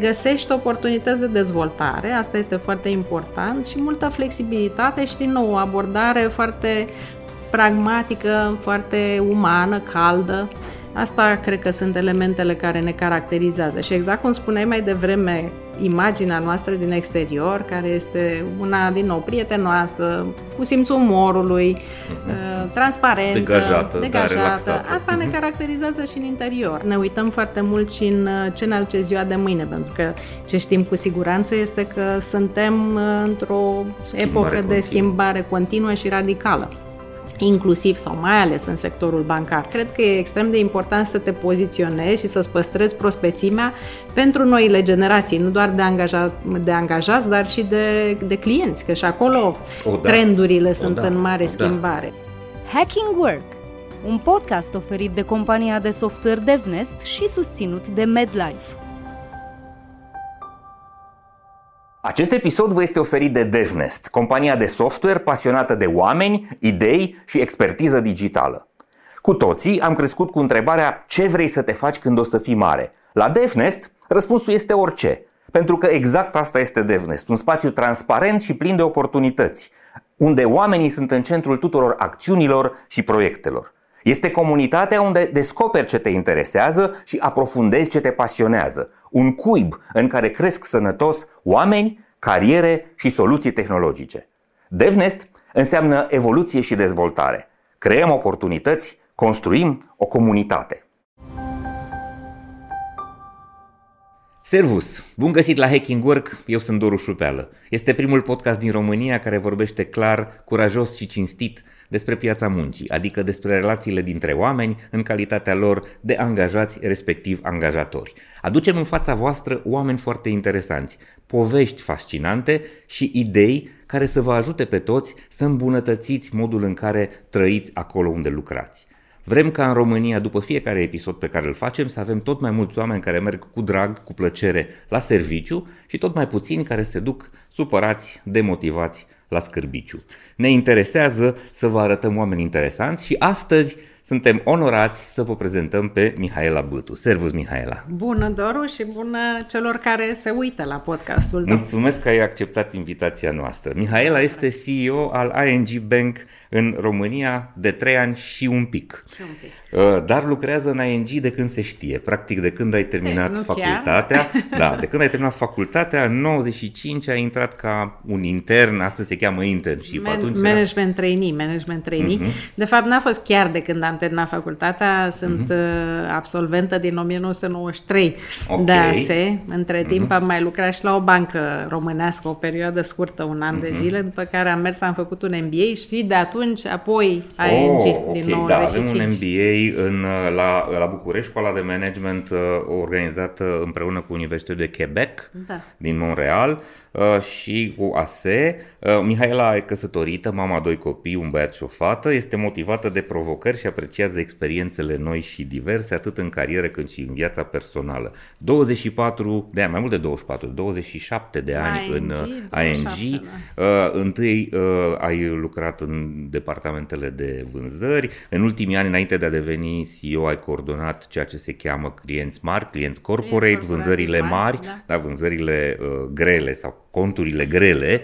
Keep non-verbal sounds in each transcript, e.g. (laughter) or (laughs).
Găsești oportunități de dezvoltare, asta este foarte important, și multă flexibilitate și, din nou, o abordare foarte pragmatică, foarte umană, caldă. Asta cred că sunt elementele care ne caracterizează. Și exact cum spuneai mai devreme, imaginea noastră din exterior, care este una, din nou, prietenoasă, cu simțul umorului, uh-huh. Transparentă, degajată, degajată. Da, Asta uh-huh. ne mhm. caracterizează și în interior. Ne uităm foarte mult și în uh, ce ne aduce ziua de mâine, pentru că ce știm cu siguranță este că suntem uh, într-o schimbare epocă continuă. de schimbare continuă și radicală inclusiv sau mai ales în sectorul bancar. Cred că e extrem de important să te poziționezi și să-ți păstrezi prospețimea pentru noile generații, nu doar de, angaja, de angajați, dar și de, de clienți, că și acolo o, da. trendurile o, sunt da. în mare o, da. schimbare. Da. Hacking Work, un podcast oferit de compania de software DevNest și susținut de MedLife. Acest episod vă este oferit de DevNest, compania de software pasionată de oameni, idei și expertiză digitală. Cu toții am crescut cu întrebarea ce vrei să te faci când o să fii mare. La DevNest răspunsul este orice, pentru că exact asta este DevNest, un spațiu transparent și plin de oportunități, unde oamenii sunt în centrul tuturor acțiunilor și proiectelor. Este comunitatea unde descoperi ce te interesează și aprofundezi ce te pasionează. Un cuib în care cresc sănătos oameni, cariere și soluții tehnologice. DevNest înseamnă evoluție și dezvoltare. Creăm oportunități, construim o comunitate. Servus! Bun găsit la Hacking Work, eu sunt Doru Șupeală. Este primul podcast din România care vorbește clar, curajos și cinstit despre piața muncii, adică despre relațiile dintre oameni în calitatea lor de angajați, respectiv angajatori. Aducem în fața voastră oameni foarte interesanți, povești fascinante și idei care să vă ajute pe toți să îmbunătățiți modul în care trăiți acolo unde lucrați. Vrem ca în România, după fiecare episod pe care îl facem, să avem tot mai mulți oameni care merg cu drag, cu plăcere la serviciu și tot mai puțini care se duc supărați, demotivați la scârbiciu. Ne interesează să vă arătăm oameni interesanți și astăzi suntem onorați să vă prezentăm pe Mihaela Bătu. Servus, Mihaela! Bună, Doru, și bună celor care se uită la podcastul tău. Mulțumesc că ai acceptat invitația noastră. Mihaela este CEO al ING Bank în România de 3 ani și un pic. Și un pic. Uh, dar lucrează în ING de când se știe, practic de când ai terminat Ei, facultatea. Chiar. (laughs) Da, de când ai terminat facultatea, în 95 ai intrat ca un intern, astăzi se cheamă internship. Man- atunci management era... trainee, management trainee. Uh-huh. De fapt, n-a fost chiar de când am terminat facultatea, sunt uh-huh. absolventă din 1993 okay. de ASE. Între timp uh-huh. am mai lucrat și la o bancă românească o perioadă scurtă, un an uh-huh. de zile, după care am mers, am făcut un MBA și de atunci, apoi ING oh, din okay, 95. Da, avem un MBA în, la, la București, școala de management uh, organizată împreună cu Universitatea de Quebec da. din Montreal Uh, și cu ASE. Uh, Mihaela e căsătorită, mama doi copii, un băiat și o fată, este motivată de provocări și apreciază experiențele noi și diverse, atât în carieră cât și în viața personală. 24 de ani, mai mult de 24, 27 de ani ING, în ING. Da. Uh, întâi ai lucrat în departamentele de vânzări, în ultimii ani, înainte de a deveni CEO, ai coordonat ceea ce se cheamă clienți mari, clienți corporate, vânzările mari, da. Da, vânzările grele sau conturile grele,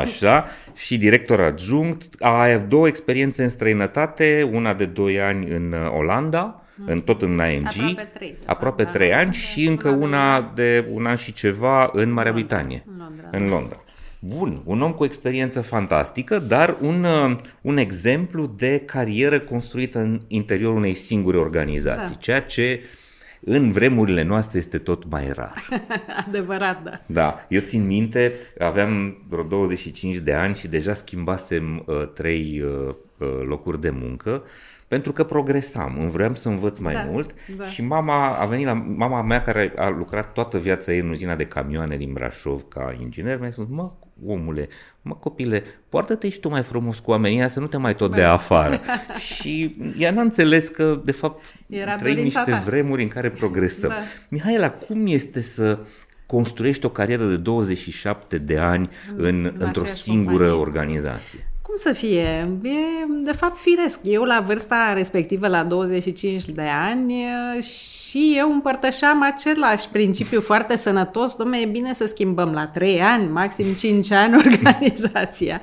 așa, și director adjunct. Ai două experiențe în străinătate, una de 2 ani în uh, Olanda, în, tot în ING, aproape 3, aproape 3 ani și încă una de un an și ceva în Marea Britanie, în Londra. În Londra. Bun, un om cu experiență fantastică, dar un, uh, un exemplu de carieră construită în interiorul unei singure organizații, da. ceea ce uh, în vremurile noastre este tot mai rar. (laughs) Adevărat, da. Da, eu țin minte, aveam vreo 25 de ani și deja schimbasem uh, trei uh, uh, locuri de muncă pentru că progresam, îmi vreau să învăț mai da, mult da. și mama a venit la mama mea care a lucrat toată viața ei în uzina de camioane din Brașov ca inginer, mi-a spus, mă, omule, mă copile, poartă-te și tu mai frumos cu oamenii să nu te mai tot Bă. de afară. (laughs) și ea n-a înțeles că, de fapt, Era trăim niște ta. vremuri în care progresăm. Da. Mihaela, cum este să construiești o carieră de 27 de ani în, într-o singură companie. organizație? Cum cum să fie? E, de fapt, firesc. Eu, la vârsta respectivă, la 25 de ani, și eu împărtășeam același principiu foarte sănătos. Dom'le, e bine să schimbăm la 3 ani, maxim 5 ani (laughs) organizația.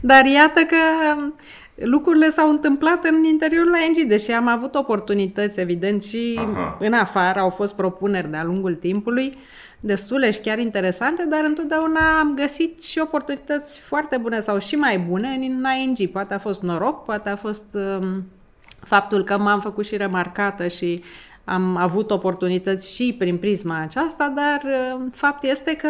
Dar iată că lucrurile s-au întâmplat în interiorul ANG, deși am avut oportunități, evident, și Aha. în afară au fost propuneri de-a lungul timpului destule și chiar interesante, dar întotdeauna am găsit și oportunități foarte bune sau și mai bune în ING. Poate a fost noroc, poate a fost um, faptul că m-am făcut și remarcată și am avut oportunități și prin prisma aceasta, dar uh, fapt este că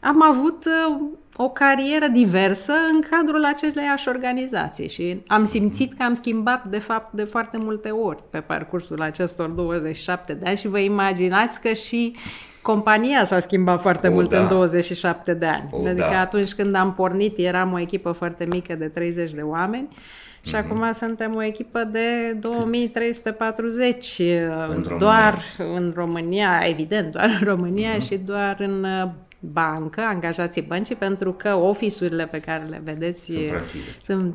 am avut uh, o carieră diversă în cadrul aceleiași organizații și am simțit că am schimbat de fapt de foarte multe ori pe parcursul acestor 27 de ani și vă imaginați că și compania s-a schimbat foarte o, mult da. în 27 de ani. O, adică da. atunci când am pornit eram o echipă foarte mică de 30 de oameni și mm-hmm. acum suntem o echipă de 2340 în doar România. în România, evident, doar în România mm-hmm. și doar în uh, bancă, angajații băncii, pentru că ofisurile pe care le vedeți sunt, sunt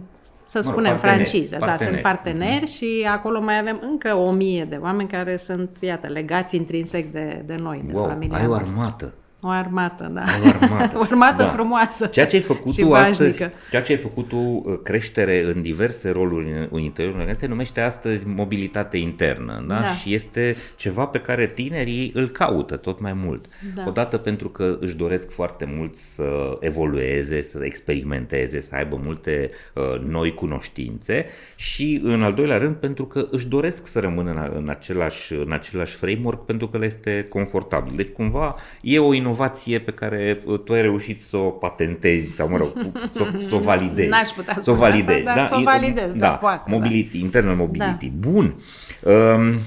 să mă spunem, parteneri, franciză. Parteneri. Da, sunt parteneri mm-hmm. și acolo mai avem încă o mie de oameni care sunt, iată, legați intrinsec de, de noi, de wow, familia ai o armată. O armată, da. O armată, (laughs) o armată da. frumoasă. Ceea ce ai făcut tu astăzi, ceea ce ai făcut tu uh, creștere în diverse roluri în interiorul organizației se numește astăzi mobilitate internă, da? da? Și este ceva pe care tinerii îl caută tot mai mult. Da. Odată pentru că își doresc foarte mult să evolueze, să experimenteze, să aibă multe uh, noi cunoștințe și în al doilea rând pentru că își doresc să rămână în, în același în același framework pentru că le este confortabil. Deci cumva e o inovație inovație pe care uh, tu ai reușit să o patentezi sau, mă rog, (laughs) să, să o validezi. N-aș putea să o validezi. Asta, da? Să o validezi, da, da poate. Mobility, da. internal mobility. Da. Bun. Um,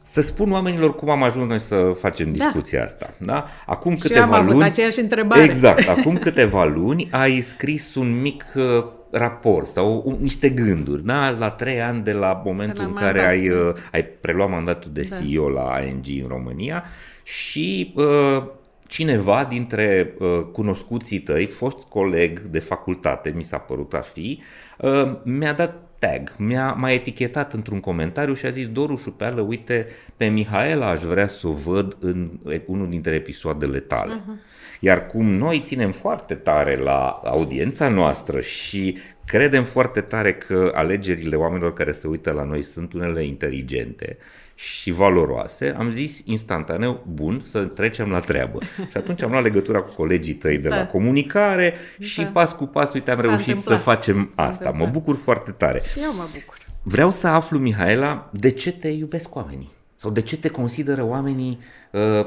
să spun oamenilor cum am ajuns noi să facem da. discuția da. asta. Da? Acum și câteva am avut luni. aceeași întrebare. Exact. (laughs) Acum câteva luni ai scris un mic uh, raport sau un, niște gânduri, da? La trei ani de la momentul în care ai, uh, ai preluat mandatul de da. CEO la ING în România și uh, cineva dintre uh, cunoscuții tăi, fost coleg de facultate, mi s-a părut a fi, uh, mi-a dat tag, mi-a mai etichetat într-un comentariu și a zis Doru Șupeală, uite, pe Mihaela aș vrea să o văd în unul dintre episoadele tale. Uh-huh. Iar cum noi ținem foarte tare la audiența noastră și credem foarte tare că alegerile oamenilor care se uită la noi sunt unele inteligente și valoroase, am zis instantaneu, bun, să trecem la treabă. (laughs) Și atunci am luat legătura cu colegii tăi de da. la comunicare da. și pas cu pas, uite, am S-a reușit întâmplat. să facem asta. Mă bucur foarte tare. Și eu mă bucur. Vreau să aflu, Mihaela, de ce te iubesc oamenii? Sau de ce te consideră oamenii uh,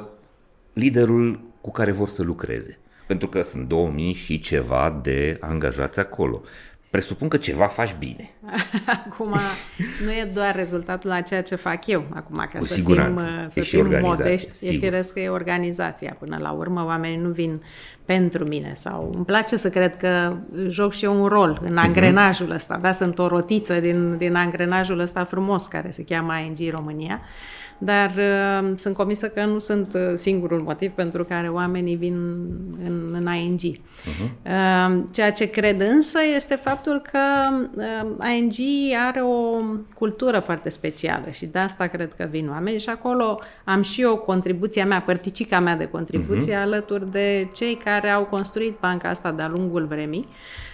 liderul cu care vor să lucreze? Pentru că sunt 2000 și ceva de angajați acolo presupun că ceva faci bine. (laughs) Acum, nu e doar rezultatul la ceea ce fac eu. Acum, ca Cu să siguranță. fim, să fim modești, sigur. e firesc că e organizația. Până la urmă, oamenii nu vin pentru mine sau îmi place să cred că joc și eu un rol în mhm. angrenajul uh-huh. ăsta. Da, sunt o rotiță din, din angrenajul ăsta frumos care se cheamă ING România. Uh, dar uh, sunt convinsă că nu sunt uh, singurul motiv pentru care oamenii vin în, în ING. Uh-huh. Uh, ceea ce cred însă este faptul că uh, ING are o cultură foarte specială și de asta cred că vin oamenii și acolo am și eu contribuția mea, părticica mea de contribuție uh-huh. alături de cei care au construit banca asta de-a lungul vremii. Uh,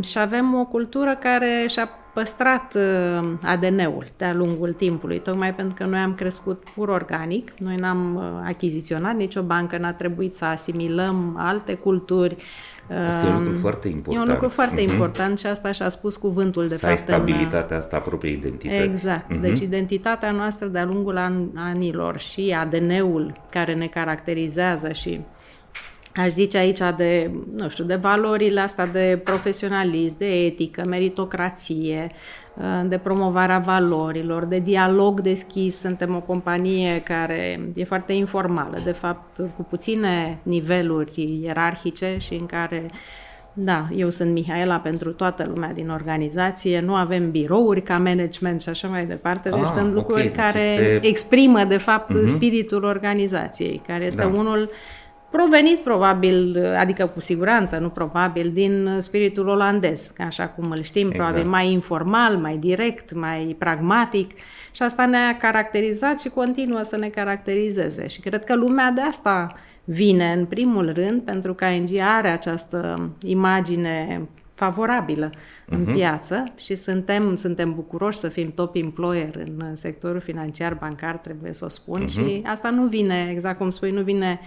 și avem o cultură care și-a păstrat uh, ADN-ul de-a lungul timpului, tocmai pentru că noi am crescut pur organic, noi n-am uh, achiziționat nicio bancă, n-a trebuit să asimilăm alte culturi. Asta e un lucru um, foarte important. E un lucru foarte uh-huh. important și asta și-a spus cuvântul de să fapt. Să ai stabilitatea în... asta a propriei identități. Exact. Uh-huh. Deci identitatea noastră de-a lungul an- anilor și ADN-ul care ne caracterizează și aș zice aici de, nu știu, de valorile astea de profesionalism, de etică, meritocrație, uh, de promovarea valorilor, de dialog deschis. Suntem o companie care e foarte informală, de fapt, cu puține niveluri ierarhice și în care da, eu sunt Mihaela pentru toată lumea din organizație, nu avem birouri ca management și așa mai departe, deci ah, sunt lucruri okay. care este... exprimă, de fapt, uh-huh. spiritul organizației, care este da. unul provenit probabil, adică cu siguranță, nu probabil, din spiritul olandez, așa cum îl știm, exact. probabil mai informal, mai direct, mai pragmatic și asta ne-a caracterizat și continuă să ne caracterizeze și cred că lumea de asta vine în primul rând pentru că ING are această imagine favorabilă uh-huh. în mhm. piață și suntem, suntem bucuroși să fim top employer în sectorul financiar bancar, trebuie să o spun, uh-huh. și asta nu vine, exact cum spui, nu vine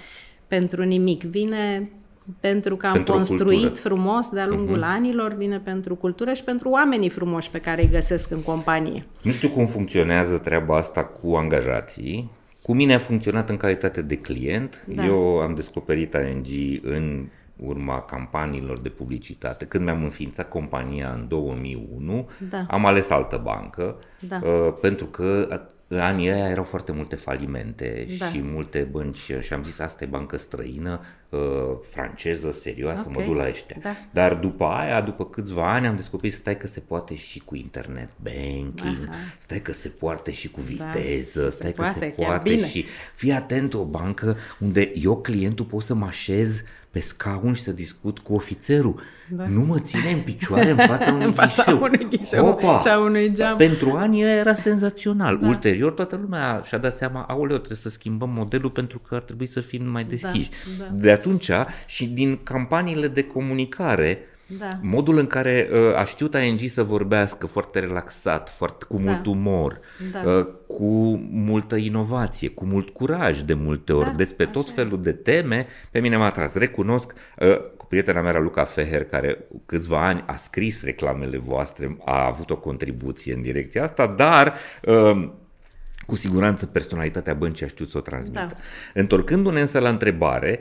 pentru nimic, vine pentru că am pentru construit cultură. frumos de-a lungul uh-huh. anilor, vine pentru cultură și pentru oamenii frumoși pe care îi găsesc în companie. Nu știu cum funcționează treaba asta cu angajații. Cu mine a funcționat în calitate de client. Da. Eu am descoperit ING în urma campaniilor de publicitate. Când mi-am înființat compania în 2001, da. am ales altă bancă da. uh, pentru că în anii aia erau foarte multe falimente da. și multe bănci și am zis asta e bancă străină, uh, franceză, serioasă, okay. mă duc la ăștia. Da. Dar după aia, după câțiva ani, am descoperit stai că se poate și cu internet banking, Aha. stai că se poate și cu da, viteză, da, stai se că poate, se poate bine. și fii atent o bancă unde eu clientul pot să mă așez pe scaun și să discut cu ofițerul. Da. Nu mă ține în picioare în fața (laughs) unui în fața ghișeu. Unui ghișeu Opa! și a unui geam. Pentru ani era senzațional. Da. Ulterior toată lumea și-a dat seama, aoleu, trebuie să schimbăm modelul pentru că ar trebui să fim mai da, deschiși. Da. Da. De atunci și din campaniile de comunicare da. Modul în care uh, a știut ING să vorbească foarte relaxat, foarte, cu da. mult umor, da. uh, cu multă inovație, cu mult curaj de multe ori, da, despre tot felul este. de teme, pe mine m-a atras. Recunosc, uh, cu prietena mea, Luca Feher, care câțiva ani a scris reclamele voastre, a avut o contribuție în direcția asta, dar... Uh, cu siguranță personalitatea băncii a știut să o transmită. Da. Întorcându-ne însă la întrebare,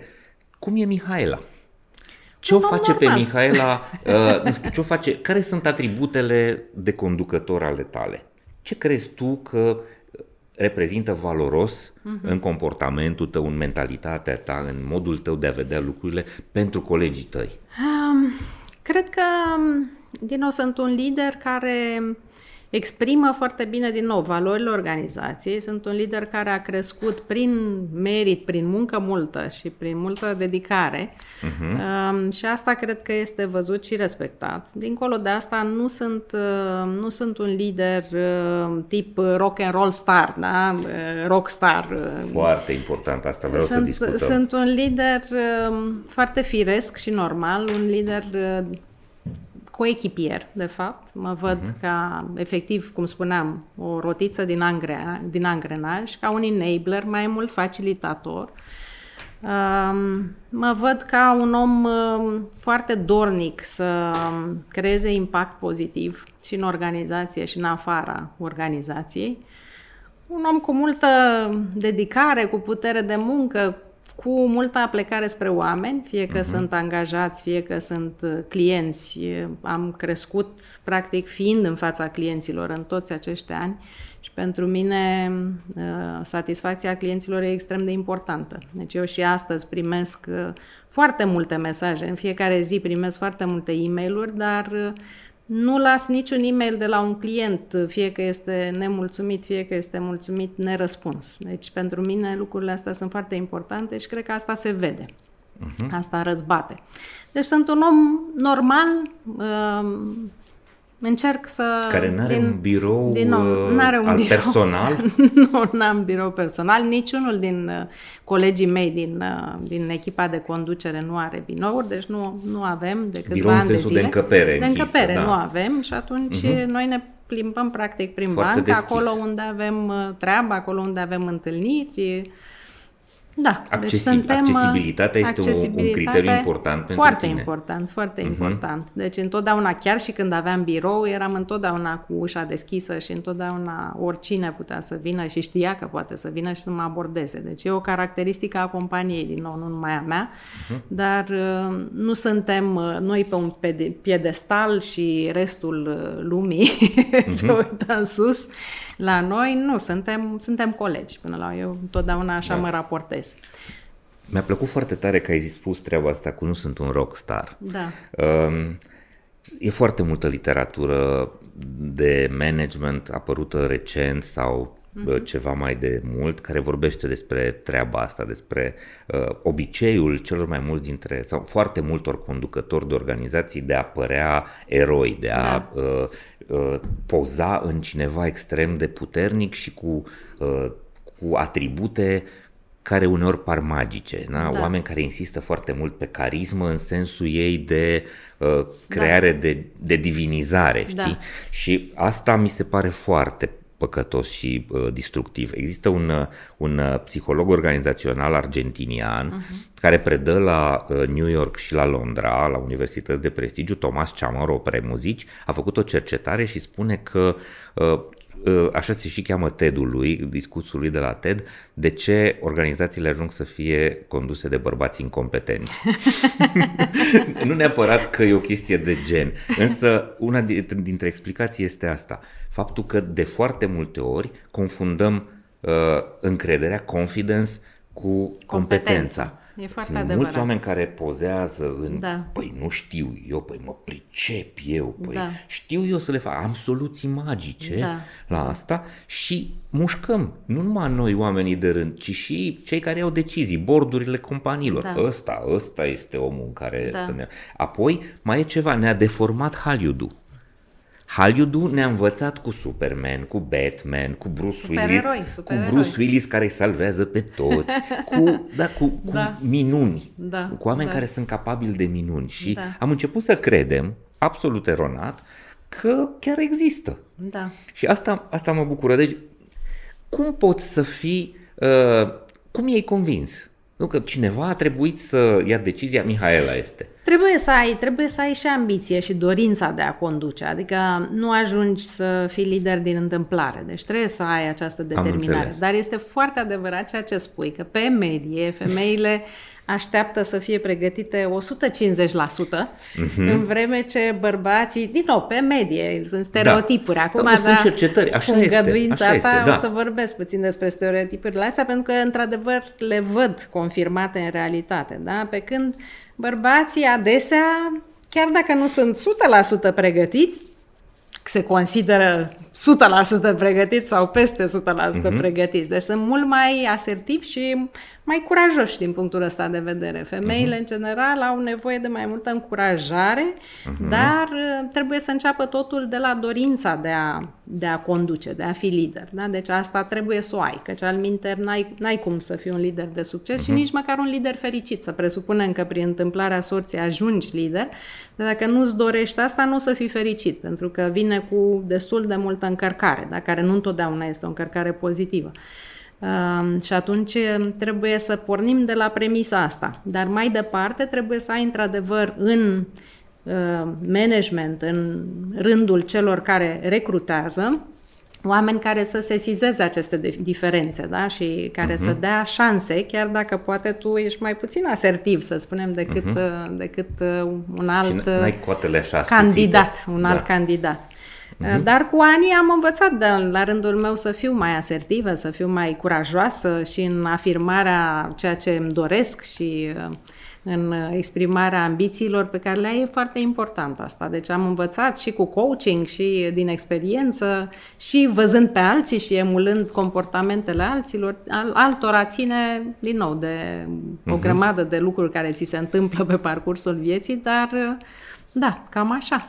cum e Mihaela? Ce o face normal. pe Mihaela, (laughs) uh, nu știu, ce o face, care sunt atributele de conducător ale tale? Ce crezi tu că reprezintă valoros uh-huh. în comportamentul tău, în mentalitatea ta, în modul tău de a vedea lucrurile pentru colegii tăi? Um, cred că, din nou, sunt un lider care exprimă foarte bine, din nou, valorile organizației. Sunt un lider care a crescut prin merit, prin muncă multă și prin multă dedicare uh-huh. uh, și asta cred că este văzut și respectat. Dincolo de asta, nu sunt, uh, nu sunt un lider uh, tip rock and roll star, da? Uh, rock star. Uh. Foarte important asta, vreau sunt, să discutăm. Sunt un lider uh, foarte firesc și normal, un lider uh, coechipier, de fapt. Mă văd uh-huh. ca, efectiv, cum spuneam, o rotiță din, angre, din angrenaj, ca un enabler, mai mult facilitator. Um, mă văd ca un om um, foarte dornic să creeze impact pozitiv și în organizație și în afara organizației. Un om cu multă dedicare, cu putere de muncă, cu multă aplecare spre oameni, fie că uh-huh. sunt angajați, fie că sunt uh, clienți. Am crescut, practic, fiind în fața clienților în toți acești ani și pentru mine uh, satisfacția clienților e extrem de importantă. Deci eu și astăzi primesc uh, foarte multe mesaje, în fiecare zi primesc foarte multe e mail dar nu las niciun e-mail de la un client, fie că este nemulțumit, fie că este mulțumit, nerăspuns. Deci pentru mine lucrurile astea sunt foarte importante și cred că asta se vede. Uh-huh. Asta răzbate. Deci sunt un om normal, uh, Încerc să... Care nu are un birou din nou, n-are un al birou. personal? (laughs) nu, nu am birou personal. Niciunul din uh, colegii mei din, uh, din echipa de conducere nu are birouri, deci nu, nu avem de câțiva birou ani de zile. de încăpere De încăpere închisă, da. nu avem și atunci uh-huh. noi ne plimbăm practic prin Foarte bancă, deschis. acolo unde avem uh, treabă, acolo unde avem întâlniri, da, Accesi- deci suntem, accesibilitatea este accesibilitate un criteriu important pentru foarte tine. important, foarte uh-huh. important. Deci întotdeauna, chiar și când aveam birou, eram întotdeauna cu ușa deschisă și întotdeauna oricine putea să vină și știa că poate să vină și să mă abordeze. Deci e o caracteristică a companiei, din nou, nu numai a mea, uh-huh. dar uh, nu suntem uh, noi pe un piedestal și restul uh, lumii uh-huh. (laughs) se uită în sus. La noi nu, suntem, suntem colegi până la eu întotdeauna așa da. mă raportez. Mi-a plăcut foarte tare că ai zis spus treaba asta cu nu sunt un rockstar. Da. Um, e foarte multă literatură de management apărută recent sau uh-huh. ceva mai de mult, care vorbește despre treaba asta, despre uh, obiceiul celor mai mulți dintre, sau foarte multor conducători de organizații de a părea eroi, de a da. uh, uh, poza în cineva extrem de puternic și cu, uh, cu atribute care uneori par magice, da? Da. oameni care insistă foarte mult pe carismă în sensul ei de uh, creare da. de, de divinizare, știi? Da. Și asta mi se pare foarte păcătos și uh, destructiv. Există un, uh, un uh, psiholog organizațional argentinian uh-huh. care predă la uh, New York și la Londra, la universități de prestigiu, Thomas Chamorro, premuzici, a făcut o cercetare și spune că uh, Ă, așa se și cheamă TED-ul lui, discursul lui de la TED, de ce organizațiile ajung să fie conduse de bărbați incompetenți. (laughs) nu neapărat că e o chestie de gen, însă una dintre explicații este asta. Faptul că de foarte multe ori confundăm uh, încrederea, confidence, cu competența. competența. E foarte Sunt adevărat. mulți oameni care pozează în, da. păi nu știu eu, păi mă pricep eu, păi da. știu eu să le fac, am soluții magice da. la asta și mușcăm, nu numai noi oamenii de rând, ci și cei care au decizii, bordurile companiilor. Da. Ăsta, ăsta este omul în care da. să ne... Apoi mai e ceva, ne-a deformat Hollywood-ul. Hollywood ne-a învățat cu Superman, cu Batman, cu Bruce super Willis, eroi, super cu Bruce Willis care îi salvează pe toți, (laughs) cu, da, cu, cu da. minuni, da, cu oameni da. care sunt capabili de minuni. Și da. am început să credem, absolut eronat, că chiar există. Da. Și asta, asta mă bucură. Deci, cum poți să fii, uh, cum e convins? Nu că cineva a trebuit să ia decizia, Mihaela este. Trebuie să ai, trebuie să ai și ambiție și dorința de a conduce, adică nu ajungi să fii lider din întâmplare, deci trebuie să ai această determinare. Dar este foarte adevărat ceea ce spui, că pe medie femeile (laughs) așteaptă să fie pregătite 150%, uh-huh. în vreme ce bărbații, din nou, pe medie, sunt stereotipuri. Da. Acum, da, sunt cercetări, așa cu este. Așa este, ta, da. o să vorbesc puțin despre stereotipurile astea, pentru că, într-adevăr, le văd confirmate în realitate. Da? Pe când bărbații adesea, chiar dacă nu sunt 100% pregătiți, se consideră 100% pregătiți sau peste 100% uh-huh. pregătiți. Deci sunt mult mai asertivi și mai curajoși din punctul ăsta de vedere. Femeile, uh-huh. în general, au nevoie de mai multă încurajare, uh-huh. dar uh, trebuie să înceapă totul de la dorința de a, de a conduce, de a fi lider. Da? Deci asta trebuie să o ai, căci al minter n-ai, n-ai cum să fii un lider de succes uh-huh. și nici măcar un lider fericit. Să presupunem că prin întâmplarea sorții ajungi lider, dar dacă nu-ți dorești asta, nu o să fii fericit, pentru că vine cu destul de multă încărcare, da? care nu întotdeauna este o încărcare pozitivă. Uh, și atunci um, trebuie să pornim de la premisa asta. Dar mai departe trebuie să ai într-adevăr în uh, management, în rândul celor care recrutează, oameni care să sesizeze aceste diferențe da? și care uh-huh. să mhm. dea șanse, chiar dacă poate tu ești mai puțin asertiv, să spunem, decât, uh-huh. decât uh, un alt așa candidat. Un da. alt candidat. Uh-huh. Dar cu anii am învățat de, la rândul meu să fiu mai asertivă, să fiu mai curajoasă și în afirmarea ceea ce îmi doresc și uh, în exprimarea ambițiilor pe care le ai, e foarte important asta. Deci am învățat și cu coaching și din experiență și văzând pe alții și emulând comportamentele alților, altora ține din nou de o uh-huh. grămadă de lucruri care ți se întâmplă pe parcursul vieții, dar uh, da, cam așa.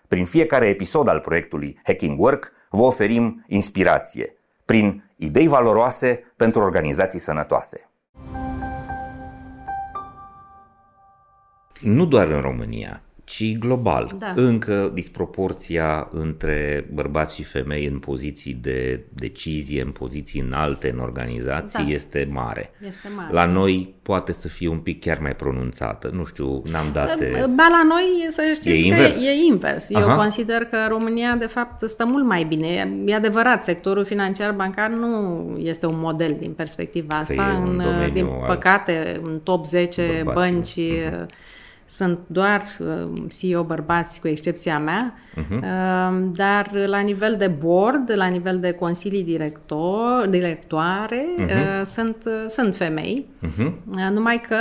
prin fiecare episod al proiectului Hacking Work vă oferim inspirație prin idei valoroase pentru organizații sănătoase. Nu doar în România, ci global. Da. Încă disproporția între bărbați și femei în poziții de decizie, în poziții înalte în organizații da. este mare. Este mare. La noi poate să fie un pic chiar mai pronunțată. Nu știu, n-am date... Ba la noi, să știți e invers. că e invers. Eu Aha. consider că România, de fapt, stă mult mai bine. E adevărat, sectorul financiar bancar nu este un model din perspectiva asta. În, din păcate, în top 10 bănci... Uh-huh sunt doar uh, CEO bărbați, cu excepția mea, uh-huh. dar la nivel de board, la nivel de consilii director, directoare, uh-huh. sunt, uh, sunt femei, uh-huh. numai că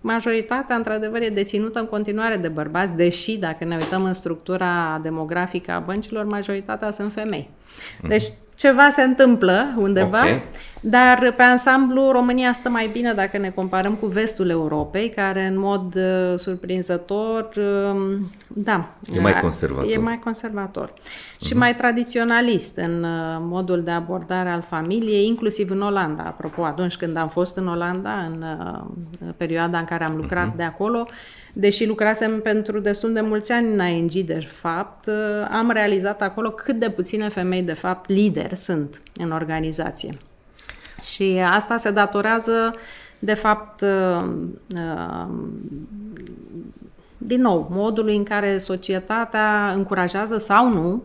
majoritatea, într-adevăr, e deținută în continuare de bărbați, deși, dacă ne uităm în structura demografică a băncilor, majoritatea sunt femei. Deci, ceva se întâmplă undeva, okay. dar pe ansamblu România stă mai bine dacă ne comparăm cu vestul Europei, care în mod uh, surprinzător, uh, da, e mai conservator. E mai conservator uh-huh. și mhm. mai tradiționalist în uh, modul de abordare al familiei, inclusiv în Olanda. Apropo, atunci când am fost în Olanda, în uh, perioada în care am lucrat uh-huh. de acolo, Deși lucrasem pentru destul de mulți ani în ING, de fapt, am realizat acolo cât de puține femei, de fapt, lideri sunt în organizație. Și asta se datorează, de fapt, uh, uh, din nou, modului în care societatea încurajează sau nu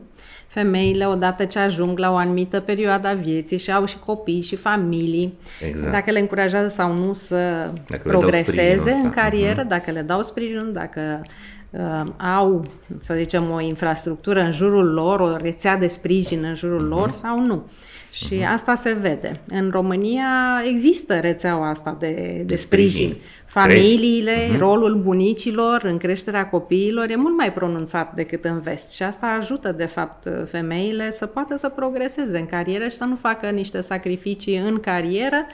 femeile, odată ce ajung la o anumită perioadă a vieții și au și copii și familii, exact. dacă le încurajează sau nu să dacă progreseze în carieră, uh-huh. dacă le dau sprijin, dacă uh, au, să zicem, o infrastructură în jurul lor, o rețea de sprijin în jurul uh-huh. lor sau nu. Și uh-huh. asta se vede. În România există rețeaua asta de, de, de sprijin. sprijin. Familiile, uh-huh. rolul bunicilor în creșterea copiilor e mult mai pronunțat decât în vest și asta ajută, de fapt, femeile să poată să progreseze în carieră și să nu facă niște sacrificii în carieră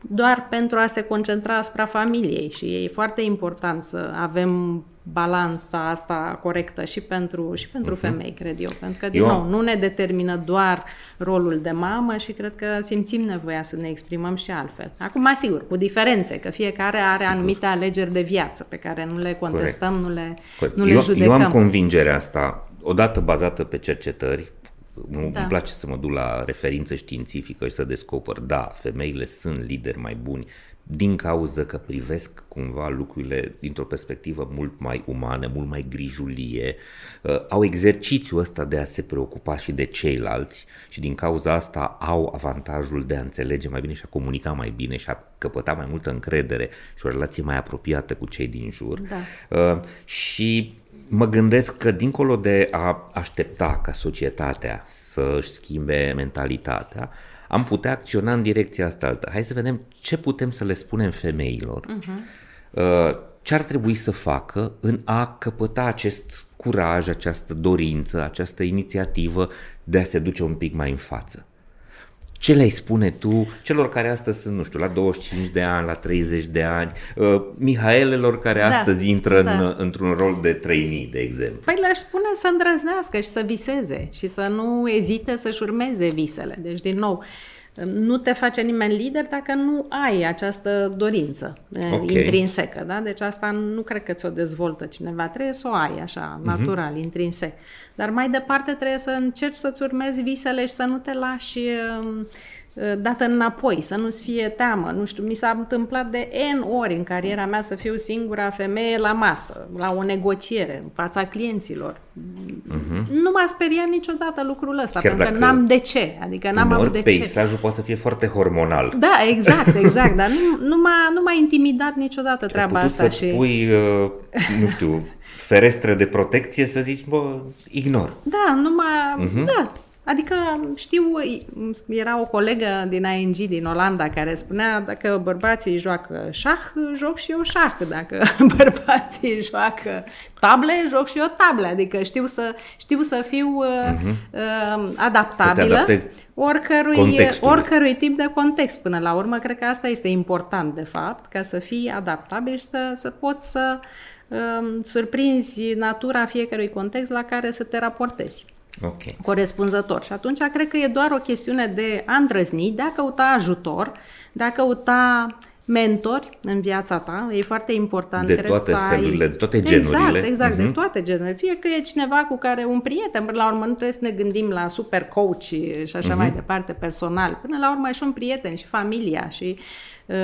doar pentru a se concentra asupra familiei și e foarte important să avem balanța asta corectă și pentru, și pentru uh-huh. femei, cred eu. Pentru că, din eu... nou, nu ne determină doar rolul de mamă și cred că simțim nevoia să ne exprimăm și altfel. Acum, sigur, cu diferențe, că fiecare are Sigur. anumite alegeri de viață pe care nu le contestăm, Corect. nu le, Corect. nu le eu, judecăm. Eu am convingerea asta, odată bazată pe cercetări, nu, da. îmi place să mă duc la referință științifică și să descoper, da, femeile sunt lideri mai buni din cauza că privesc cumva lucrurile dintr-o perspectivă mult mai umană, mult mai grijulie, uh, au exercițiul ăsta de a se preocupa și de ceilalți și din cauza asta au avantajul de a înțelege mai bine și a comunica mai bine și a căpăta mai multă încredere și o relație mai apropiată cu cei din jur. Da. Uh, și mă gândesc că dincolo de a aștepta ca societatea să își schimbe mentalitatea, am putea acționa în direcția asta altă. Hai să vedem ce putem să le spunem femeilor. Uh-huh. Ce ar trebui să facă în a căpăta acest curaj, această dorință, această inițiativă de a se duce un pic mai în față. Ce le-ai spune tu celor care astăzi sunt, nu știu, la 25 de ani, la 30 de ani, uh, Mihaelelor care da, astăzi intră da. în, într-un rol de trainee, de exemplu? Păi le-aș spune să îndrăznească și să viseze și să nu ezite să-și urmeze visele. Deci, din nou, uh, nu te face nimeni lider dacă nu ai această dorință eh, okay. intrinsecă. Da? Deci asta nu cred că ți-o dezvoltă cineva. Trebuie să o ai așa, uh-huh. natural, intrinsec. Dar mai departe trebuie să încerci să-ți urmezi visele și să nu te lași uh, Uh, dată înapoi, să nu-ți fie teamă. Nu știu, mi s-a întâmplat de N ori în cariera mea să fiu singura femeie la masă, la o negociere, în fața clienților. Uh-huh. Nu m-a speriat niciodată lucrul ăsta, Chiar pentru că n-am de ce. Adică n-am avut de peisajul ce. peisajul poate să fie foarte hormonal. Da, exact, exact, dar nu, nu, m-a, nu m-a intimidat niciodată treaba asta. să-ți și... pui, uh, nu știu, ferestre de protecție să zici, bă, ignor. Da, nu m-a... Uh-huh. Da, Adică știu, era o colegă din ING din Olanda care spunea dacă bărbații joacă șah, joc și eu șah. Dacă (laughs) bărbații joacă table, joc și eu table. Adică știu să, știu să fiu uh-huh. uh, adaptabilă oricărui, oricărui tip de context. Până la urmă, cred că asta este important, de fapt, ca să fii adaptabil și să, să poți să uh, surprinzi natura fiecărui context la care să te raportezi okay. corespunzător. Și atunci cred că e doar o chestiune de a îndrăzni, de a căuta ajutor, de a căuta mentori în viața ta. E foarte important. De toate să ai... felurile, de toate genurile. Exact, exact, uh-huh. de mhm. toate genurile. Fie că e cineva cu care un prieten, până la urmă nu trebuie să ne gândim la super coach și așa uh-huh. mai departe, personal. Până la urmă e și un prieten și familia și uh,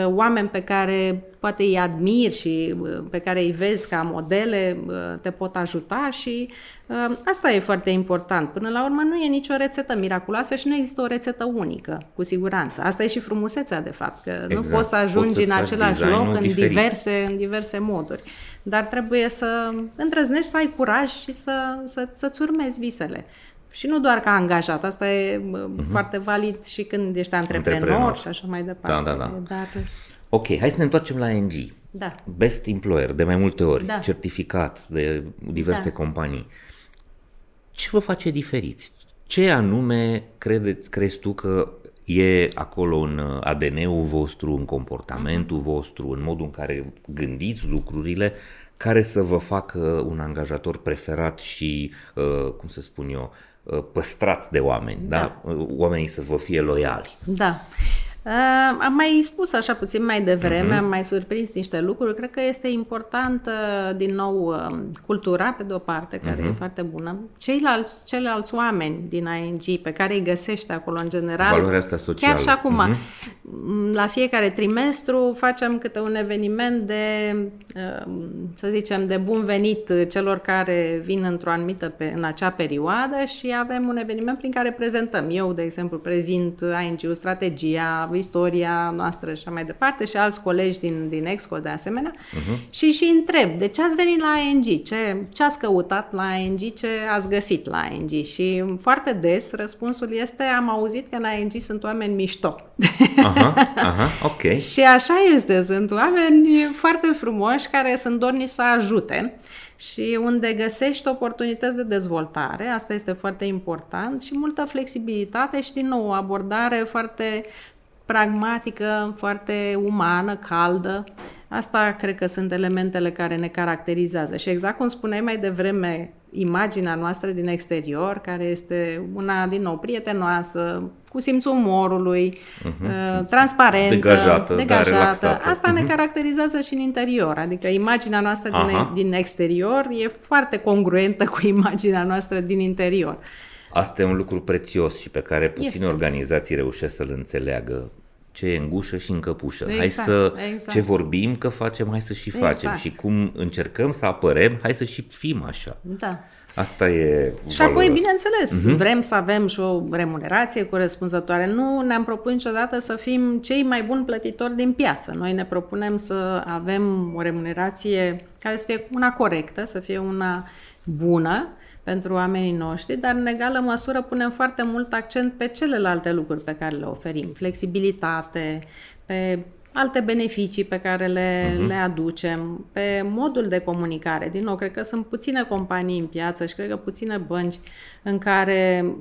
oameni pe care poate îi admiri și uh, pe care îi vezi ca modele, uh, te pot ajuta și uh, asta e foarte important. Până la urmă nu e nicio rețetă miraculoasă și nu există o rețetă unică, cu siguranță. Asta e și frumusețea, de fapt, că exact. nu poți să ajungi poți în același loc în diverse, în diverse moduri. Dar trebuie să îndrăznești, să ai curaj și să, să, să-ți urmezi visele. Și nu doar ca angajat, asta e uh-huh. foarte valid și când ești antreprenor, antreprenor și așa mai departe. Da, da, da. Dar... Ok, hai să ne întoarcem la NG. Da. Best Employer, de mai multe ori, da. certificat de diverse da. companii. Ce vă face diferiți? Ce anume credeți, crezi tu că e acolo în ADN-ul vostru, în comportamentul vostru, în modul în care gândiți lucrurile, care să vă facă un angajator preferat și, uh, cum să spun eu, uh, păstrat de oameni, da? da? Oamenii să vă fie loiali. Da. Uh, am mai spus așa puțin mai devreme, uh-huh. am mai surprins niște lucruri. Cred că este importantă, din nou, uh, cultura, pe de-o parte, care uh-huh. e mhm. foarte bună. Ceilalți, ceilalți oameni din ING pe care îi găsești acolo, în general, Valoarea asta socială. chiar și acum, uh-huh. la fiecare trimestru facem câte un eveniment de, uh, să zicem, de bun venit celor care vin într-o anumită, pe, în acea perioadă și avem un eveniment prin care prezentăm. Eu, de exemplu, prezint ING-ul, strategia, istoria noastră și așa mai departe și alți colegi din, din Exco de asemenea uh-huh. și și întreb, de ce ați venit la ING? Ce, ce ați căutat la ING? Ce ați găsit la ING? Și foarte des răspunsul este, am auzit că la ING sunt oameni mișto. Aha, (laughs) aha, ok. și așa este, sunt oameni foarte frumoși care sunt dornici să ajute și unde găsești oportunități de dezvoltare, asta este foarte important, și multă flexibilitate și, din nou, o abordare foarte pragmatică, foarte umană, caldă. Asta cred că sunt elementele care ne caracterizează. Și exact cum spuneai mai devreme, imaginea noastră din exterior, care este una, din nou, prietenoasă, cu simțul umorului, uh-huh. transparentă, degajată, degajată. Da, asta uh-huh. ne mhm. caracterizează și în interior. Adică imaginea noastră din, din exterior e foarte congruentă cu imaginea noastră din interior. Asta e un lucru prețios și pe care puține este. organizații reușesc să-l înțeleagă ce e în gușă și în căpușă. Exact, hai să, exact. ce vorbim că facem, hai să și exact. facem. Și cum încercăm să apărem, hai să și fim așa. Da. Asta e Și apoi, bineînțeles, uh-huh. vrem să avem și o remunerație corespunzătoare. Nu ne-am propus niciodată să fim cei mai buni plătitori din piață. Noi ne propunem să avem o remunerație care să fie una corectă, să fie una bună, pentru oamenii noștri, dar în egală măsură punem foarte mult accent pe celelalte lucruri pe care le oferim. Flexibilitate, pe alte beneficii pe care le, uh-huh. le aducem, pe modul de comunicare. Din nou, cred că sunt puține companii în piață și cred că puține bănci în care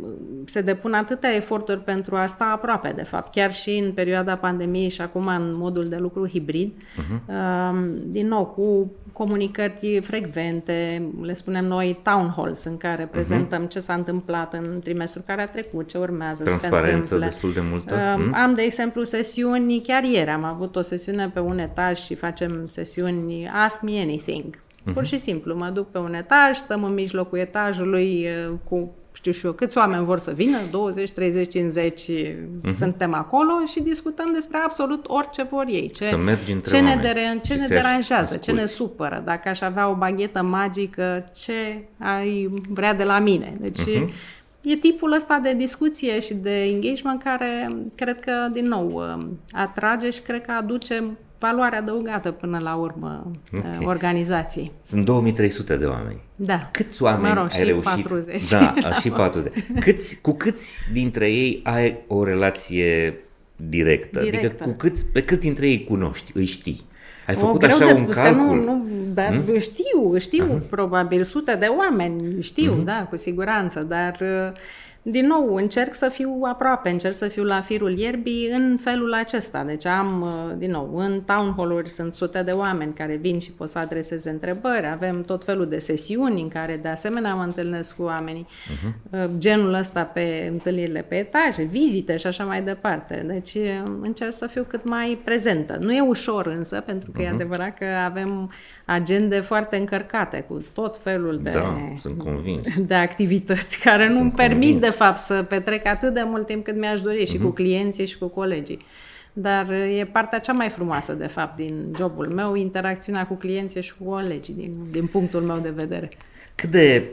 se depun atâtea eforturi pentru a sta aproape, de fapt, chiar și în perioada pandemiei și acum în modul de lucru hibrid. Uh-huh. Din nou, cu comunicări frecvente, le spunem noi town halls, în care mhm. prezentăm uh-huh. ce s-a întâmplat în trimestrul care a trecut, ce urmează Transparență să se destul de multă. Uh, am, de exemplu, sesiuni, chiar ieri am avut o sesiune pe un etaj și facem sesiuni Ask Me Anything. Uh-huh. Pur și simplu, mă duc pe un etaj, stăm în mijlocul etajului cu știu și eu, câți oameni vor să vină, 20, 30, 50, uh-huh. suntem acolo și discutăm despre absolut orice vor ei. Ce, să mergi ce ne, dere, ce ne deranjează, ascult. ce ne supără. Dacă aș avea o baghetă magică, ce ai vrea de la mine? Deci uh-huh. e tipul ăsta de discuție și de engagement care cred că, din nou, atrage și cred că aduce valoare adăugată până la urmă okay. organizației. Sunt 2300 de oameni. Da. Câți oameni mă rog, ai reușit? 40. Da, și 40. Câți, cu câți dintre ei ai o relație directă? directă. Adică cu câți, pe câți dintre ei cunoști, îi știi? Ai o, făcut greu așa de un spus, calcul? Că nu, nu, dar hmm? știu, știu uh-huh. probabil sute de oameni, știu, uh-huh. da, cu siguranță, dar din nou, încerc să fiu aproape, încerc să fiu la firul ierbii în felul acesta. Deci am, uh, din nou, în town hall-uri sunt sute de oameni care vin și pot să adreseze întrebări, avem tot felul de sesiuni în care de asemenea mă întâlnesc cu oamenii, uh-huh. genul ăsta pe întâlnirile pe etaje, vizite și așa mai departe. Deci uh, încerc să fiu cât mai prezentă. Nu e ușor însă, pentru că uh-huh. e mhm. adevărat că avem agende foarte încărcate cu tot felul de, da, sunt convins. (laughs) de activități care sunt nu-mi permit de fapt să petrec atât de mult timp cât mi-aș dori uh-huh. și cu mhm. clienții și cu colegii. Dar e partea cea mai frumoasă, de fapt, din jobul meu, interacțiunea cu clienții și cu colegii, din, din punctul meu de vedere. Cât de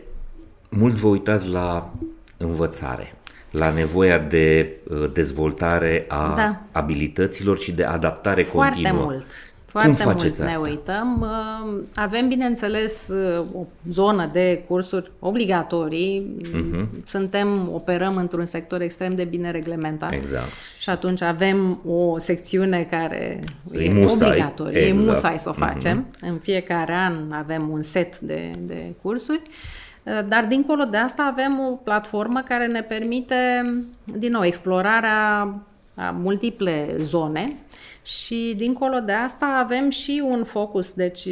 mult vă uitați la învățare, la nevoia de uh, dezvoltare a da. abilităților și de adaptare Foarte continuă. mult. Foarte Cum faceți mult asta? ne uităm. Uh, avem, bineînțeles, uh, o zonă de cursuri obligatorii. Uh-huh. Suntem, operăm într-un sector extrem de bine reglementat. Exact. Și atunci avem o secțiune care e, e obligatorie, exact. e musai să o mhm. facem. Uh-huh. În fiecare an avem un set de, de cursuri. Uh, dar dincolo de asta avem o platformă care ne permite, din nou, explorarea a multiple zone și dincolo de asta avem și un focus, deci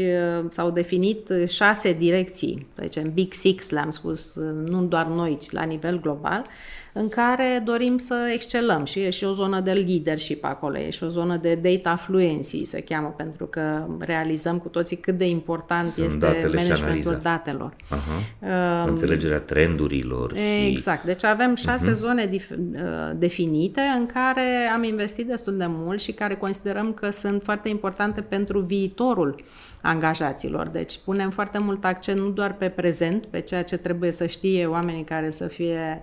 s-au definit șase direcții, deci în Big Six le-am spus, nu doar noi, ci la nivel global, în care dorim să excelăm și e și o zonă de leadership acolo, e și o zonă de data fluency, se cheamă, pentru că realizăm cu toții cât de important Sunt este managementul datelor. Uh-huh. Uh, Înțelegerea trendurilor. Exact, și... deci avem șase uh-huh. zone dif- uh, definite în care am investit destul de mult și care considerăm că sunt foarte importante pentru viitorul angajaților. Deci punem foarte mult accent nu doar pe prezent, pe ceea ce trebuie să știe oamenii care să fie mm,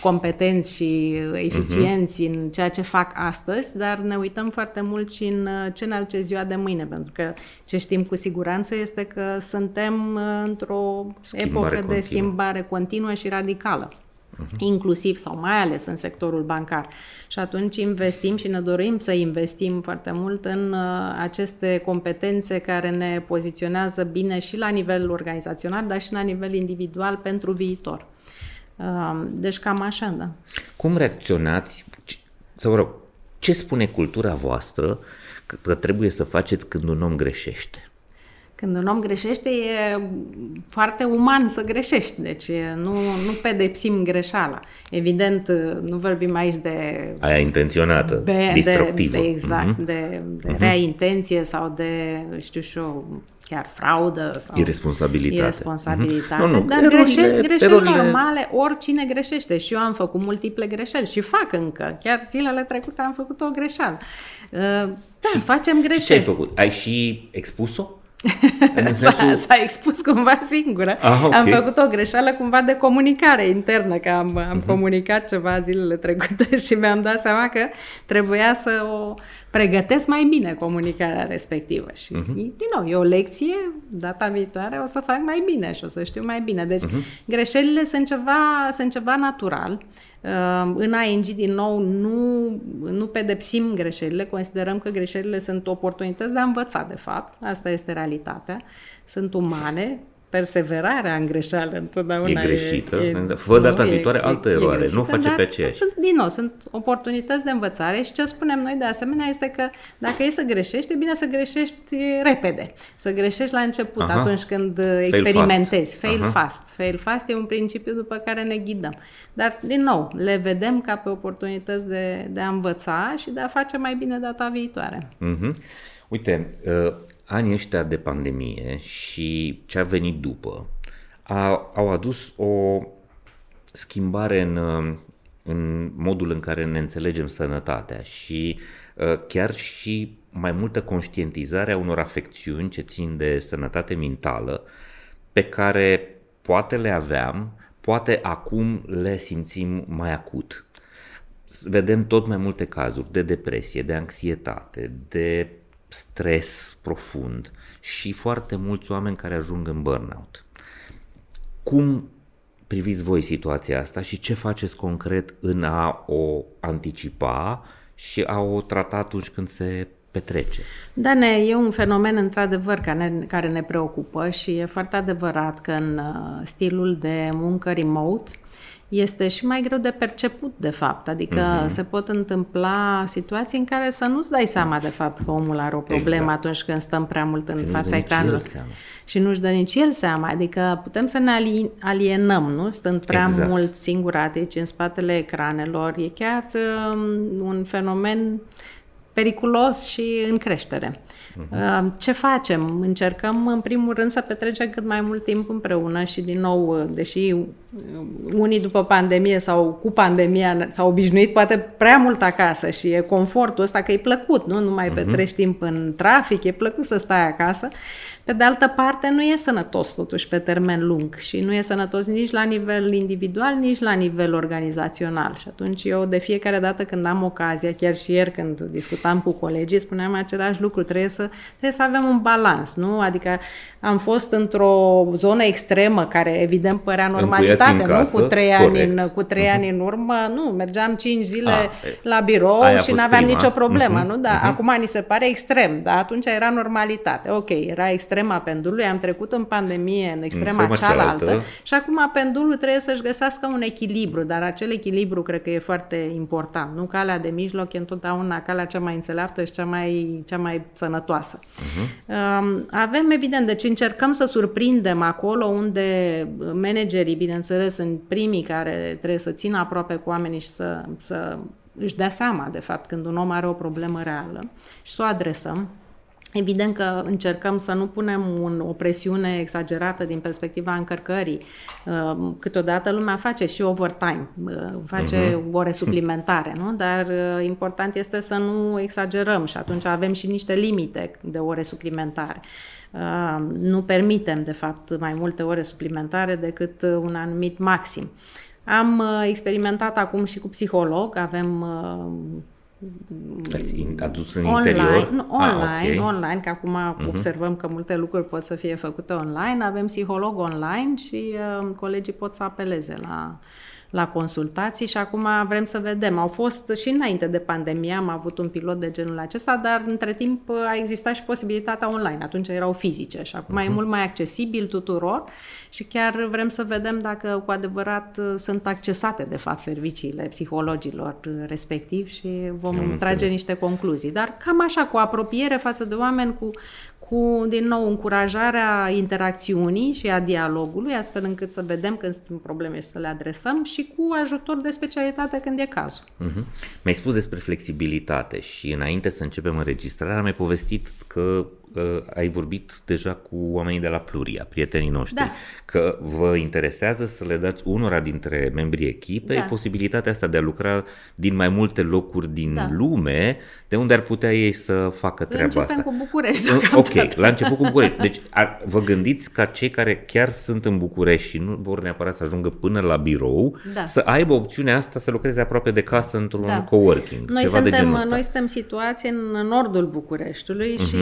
competenți și eficienți uh-huh. în ceea ce fac astăzi, dar ne uităm foarte mult și în uh, ce ne aduce ziua de mâine, pentru că ce știm cu siguranță este că suntem uh, într-o schimbare epocă continuă. de schimbare continuă și radicală uh-huh. inclusiv sau mai ales în sectorul bancar. Și atunci investim și ne dorim să investim foarte mult în uh, aceste competențe care ne poziționează bine și la nivel organizațional, dar și la nivel individual pentru viitor. Uh, deci cam așa, da. Cum reacționați, să vă rog, ce spune cultura voastră că trebuie să faceți când un om greșește? Când un om greșește, e foarte uman să greșești, deci nu, nu pedepsim greșeala. Evident, nu vorbim aici de... Aia intenționată, de, destructivă. De, de, exact, uh-huh. de, de uh-huh. rea intenție sau de, știu și eu, chiar fraudă sau irresponsabilitate. irresponsabilitate. Uh-huh. Nu, nu. Dar erorile, greșeli, greșeli erorile... normale, oricine greșește. Și eu am făcut multiple greșeli și fac încă. Chiar zilele trecute am făcut o greșeală. Uh, da, și, facem greșeli. Și ce ai făcut? Ai și expus-o? Sensul... s-a, s-a expus cumva singură. Ah, okay. Am făcut o greșeală cumva de comunicare internă, că am, am uh-huh. comunicat ceva zilele trecute (laughs) și mi-am dat seama că trebuia să o pregătesc mai bine comunicarea respectivă. Și, uh-huh. din nou, e o lecție, data viitoare o să fac mai bine și o să știu mai bine. Deci, uh-huh. greșelile sunt ceva, sunt ceva natural. Uh, în ING, din nou, nu, nu pedepsim greșelile, considerăm că greșelile sunt oportunități de a învăța, de fapt. Asta este realitatea. Sunt umane, perseverarea în greșeală întotdeauna e greșită. E, e, Fă data nu, viitoare e, altă e, eroare, e nu face pe aceeași. Sunt, din nou, sunt oportunități de învățare și ce spunem noi de asemenea este că dacă e să greșești, e bine să greșești repede. Să greșești la început, Aha. atunci când fail experimentezi. Fast. Fail Aha. fast. Fail fast e un principiu după care ne ghidăm. Dar, din nou, le vedem ca pe oportunități de, de a învăța și de a face mai bine data viitoare. Mm-hmm. Uite, uh, anii ăștia de pandemie și ce a venit după a, au adus o schimbare în, în modul în care ne înțelegem sănătatea și uh, chiar și mai multă conștientizare a unor afecțiuni ce țin de sănătate mentală pe care poate le aveam, poate acum le simțim mai acut. Vedem tot mai multe cazuri de depresie, de anxietate, de stres profund și foarte mulți oameni care ajung în burnout. Cum priviți voi situația asta și ce faceți concret în a o anticipa și a o trata atunci când se petrece? Da, ne, e un fenomen într-adevăr care ne, care ne preocupă și e foarte adevărat că în uh, stilul de muncă remote este și mai greu de perceput, de fapt. Adică uh-huh. se pot întâmpla situații în care să nu-ți dai seama, de fapt, că omul are o problemă exact. atunci când stăm prea mult în și fața ecranului. Și nu-și dă nici el seama. Adică putem să ne alienăm, nu? Stând prea exact. mult singuratici în spatele ecranelor. E chiar um, un fenomen periculos și în creștere. Uh-huh. Ce facem? Încercăm, în primul rând, să petrecem cât mai mult timp împreună și, din nou, deși unii după pandemie sau cu pandemia s-au obișnuit poate prea mult acasă și e confortul ăsta că e plăcut, nu? Nu mai uh-huh. petrești timp în trafic, e plăcut să stai acasă. Pe de altă parte, nu e sănătos totuși pe termen lung și nu e sănătos nici la nivel individual, nici la nivel organizațional. Și atunci eu de fiecare dată când am ocazia, chiar și ieri când discutam cu colegii, spuneam același lucru, trebuie să, trebuie să avem un balans, nu? Adică am fost într-o zonă extremă care evident părea normalitate, nu? Cu trei, ani în, cu trei uh-huh. ani în urmă, nu, mergeam cinci zile A, ah, la birou și nu aveam nicio problemă, uh-huh. nu? Dar uh-huh. acum ni se pare extrem, dar atunci era normalitate. Ok, era extrema pendulului, am trecut în pandemie în extrema în cealaltă, cealaltă și acum pendulul trebuie să-și găsească un echilibru, dar acel echilibru cred că e foarte important, nu? Calea de mijloc e întotdeauna calea cea mai înțeleaptă și cea mai, cea mai sănătoasă. Uh-huh. Avem, evident, deci încercăm să surprindem acolo unde managerii, bineînțeles, sunt primii care trebuie să țină aproape cu oamenii și să, să își dea seama, de fapt, când un om are o problemă reală și să o adresăm. Evident că încercăm să nu punem un, o presiune exagerată din perspectiva încărcării. Uh, câteodată lumea face și overtime, uh, face uh-huh. ore suplimentare, nu? dar uh, important este să nu exagerăm și atunci avem și niște limite de ore suplimentare. Nu permitem, de fapt, mai multe ore suplimentare decât un anumit maxim. Am experimentat acum și cu psiholog, avem Ați adus în online, interior? Nu, online, ah, okay. online, că acum uh-huh. observăm că multe lucruri pot să fie făcute online. Avem psiholog online și uh, colegii pot să apeleze la la consultații și acum vrem să vedem. Au fost și înainte de pandemie, am avut un pilot de genul acesta, dar între timp a existat și posibilitatea online. Atunci erau fizice și acum uh-huh. e mhm. mult mai accesibil tuturor și chiar vrem să vedem dacă cu adevărat sunt accesate de fapt serviciile psihologilor respectiv și vom Am trage înțeles. niște concluzii. Dar cam așa, cu apropiere față de oameni, cu, cu, din nou, încurajarea interacțiunii și a dialogului, astfel încât să vedem când sunt probleme și să le adresăm și cu ajutor de specialitate când e cazul. Uh-huh. Mi-ai spus despre flexibilitate și înainte să începem înregistrarea, mi-ai povestit că uh, ai vorbit deja cu oamenii de la Pluria, prietenii noștri, da. că vă interesează să le dați unora dintre membrii echipei da. posibilitatea asta de a lucra din mai multe locuri din da. lume, de unde ar putea ei să facă treaba Începem asta. cu București. Ok, la început cu București. Deci ar, vă gândiți ca cei care chiar sunt în București și nu vor neapărat să ajungă până la birou, da. să aibă opțiunea asta să lucreze aproape de casă într-un da. coworking. Noi ceva suntem, de genul ăsta. Noi suntem situați în nordul Bucureștiului uh-huh. și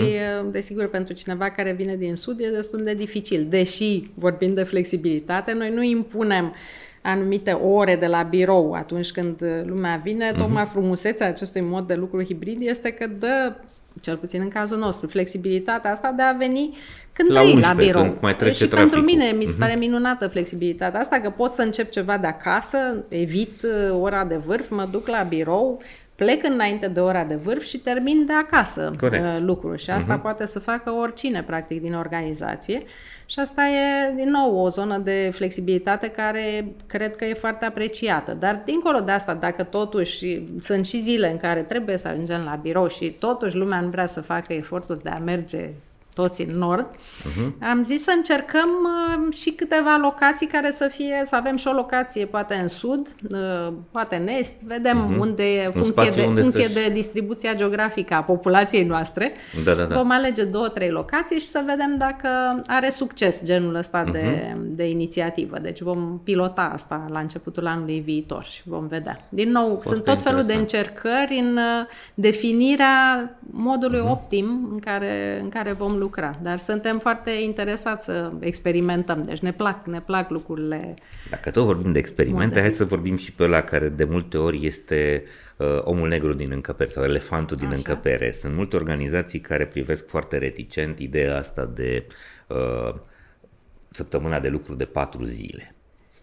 desigur, pentru cineva care vine din sud e destul de dificil. Deși, vorbind de flexibilitate, noi nu impunem anumite ore de la birou atunci când lumea vine, uh-huh. tocmai frumusețea acestui mod de lucru hibrid este că dă cel puțin în cazul nostru, flexibilitatea asta de a veni când la, 11, la birou. Când mai trece și traficul. pentru mine mi se uh-huh. pare minunată flexibilitatea asta, că pot să încep ceva de acasă, evit uh, ora de vârf, mă duc la birou, plec înainte de ora de vârf și termin de acasă Corect. Uh, lucrul. Și asta uh-huh. poate să facă oricine, practic, din organizație. Și asta e, din nou, o zonă de flexibilitate care cred că e foarte apreciată. Dar, dincolo de asta, dacă totuși sunt și zile în care trebuie să ajungem la birou și totuși lumea nu vrea să facă efortul de a merge toți în nord, uh-huh. am zis să încercăm uh, și câteva locații care să fie, să avem și o locație poate în sud, uh, poate în est, vedem uh-huh. unde e funcție, de, unde funcție de distribuția geografică a populației noastre. Da, da, da. Vom alege două, trei locații și să vedem dacă are succes genul ăsta uh-huh. de, mhm. de inițiativă. Deci vom pilota asta la începutul anului viitor și vom vedea. Din nou, Foarte sunt tot felul de încercări în uh, definirea modului uh-huh. optim în care, în care vom lucra lucra, dar suntem foarte interesați să experimentăm, deci ne plac, ne plac lucrurile. Dacă tot vorbim de experimente, moderne. hai să vorbim și pe la care de multe ori este uh, omul negru din încăpere sau elefantul din Așa. încăpere. Sunt multe organizații care privesc foarte reticent ideea asta de uh, săptămâna de lucru de patru zile.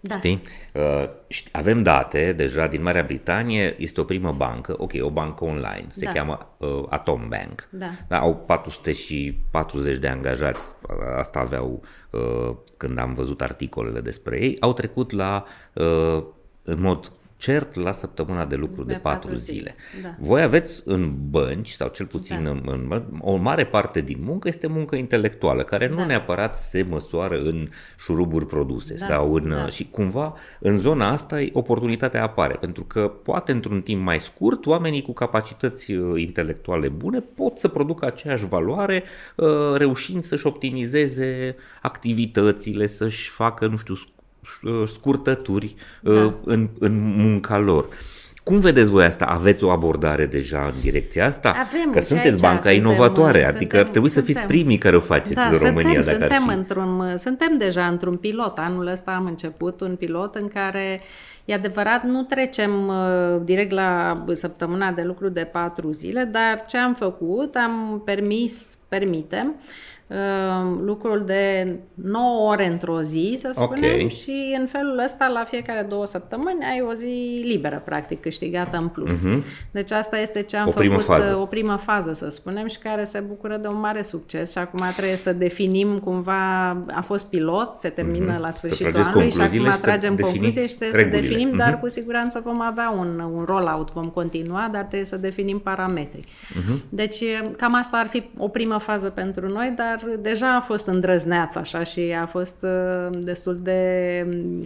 Da. Știi? Uh, avem date deja din Marea Britanie, este o primă bancă, ok, o bancă online, se da. cheamă uh, Atom Bank. Da. da. Au 440 de angajați, asta aveau uh, când am văzut articolele despre ei, au trecut la, uh, în mod cert la săptămâna de lucru de, de patru zile. zile. Da. Voi aveți în bănci, sau cel puțin da. în, în, o mare parte din muncă este muncă intelectuală, care nu da. neapărat se măsoară în șuruburi produse da. sau în, da. și cumva în zona asta oportunitatea apare, pentru că poate într-un timp mai scurt oamenii cu capacități uh, intelectuale bune pot să producă aceeași valoare uh, reușind să-și optimizeze activitățile, să-și facă, nu știu, Uh, scurtături uh, da. în, în munca lor. Cum vedeți voi asta? Aveți o abordare deja în direcția asta? Avem, că sunteți banca suntem, inovatoare, suntem, adică ar trebui suntem, să fiți primii care o faceți da, în România. Suntem, dacă suntem, într-un, suntem deja într-un pilot. Anul ăsta am început un pilot în care E adevărat, nu trecem uh, direct la săptămâna de lucru de patru zile, dar ce am făcut, am permis, permitem, Ehm, lucrul de 9 ore într-o zi, să spunem, okay. și în felul ăsta, la fiecare două săptămâni, ai o zi liberă, practic, câștigată în plus. Uh-huh. Deci asta este ce am o făcut, primă fază. o primă fază, să spunem, și care se bucură de un mare succes și acum trebuie să definim cumva, a fost pilot, se termină uh-huh. la sfârșitul anului și acum tragem concluzii și trebuie regulile. să definim, uh-huh. dar mhm. cu siguranță vom avea un, un rollout, vom continua, dar trebuie să definim parametrii. Uh-huh. Deci cam asta ar fi o primă fază pentru noi, dar dar deja a fost îndrăzneață așa și a fost uh, destul de...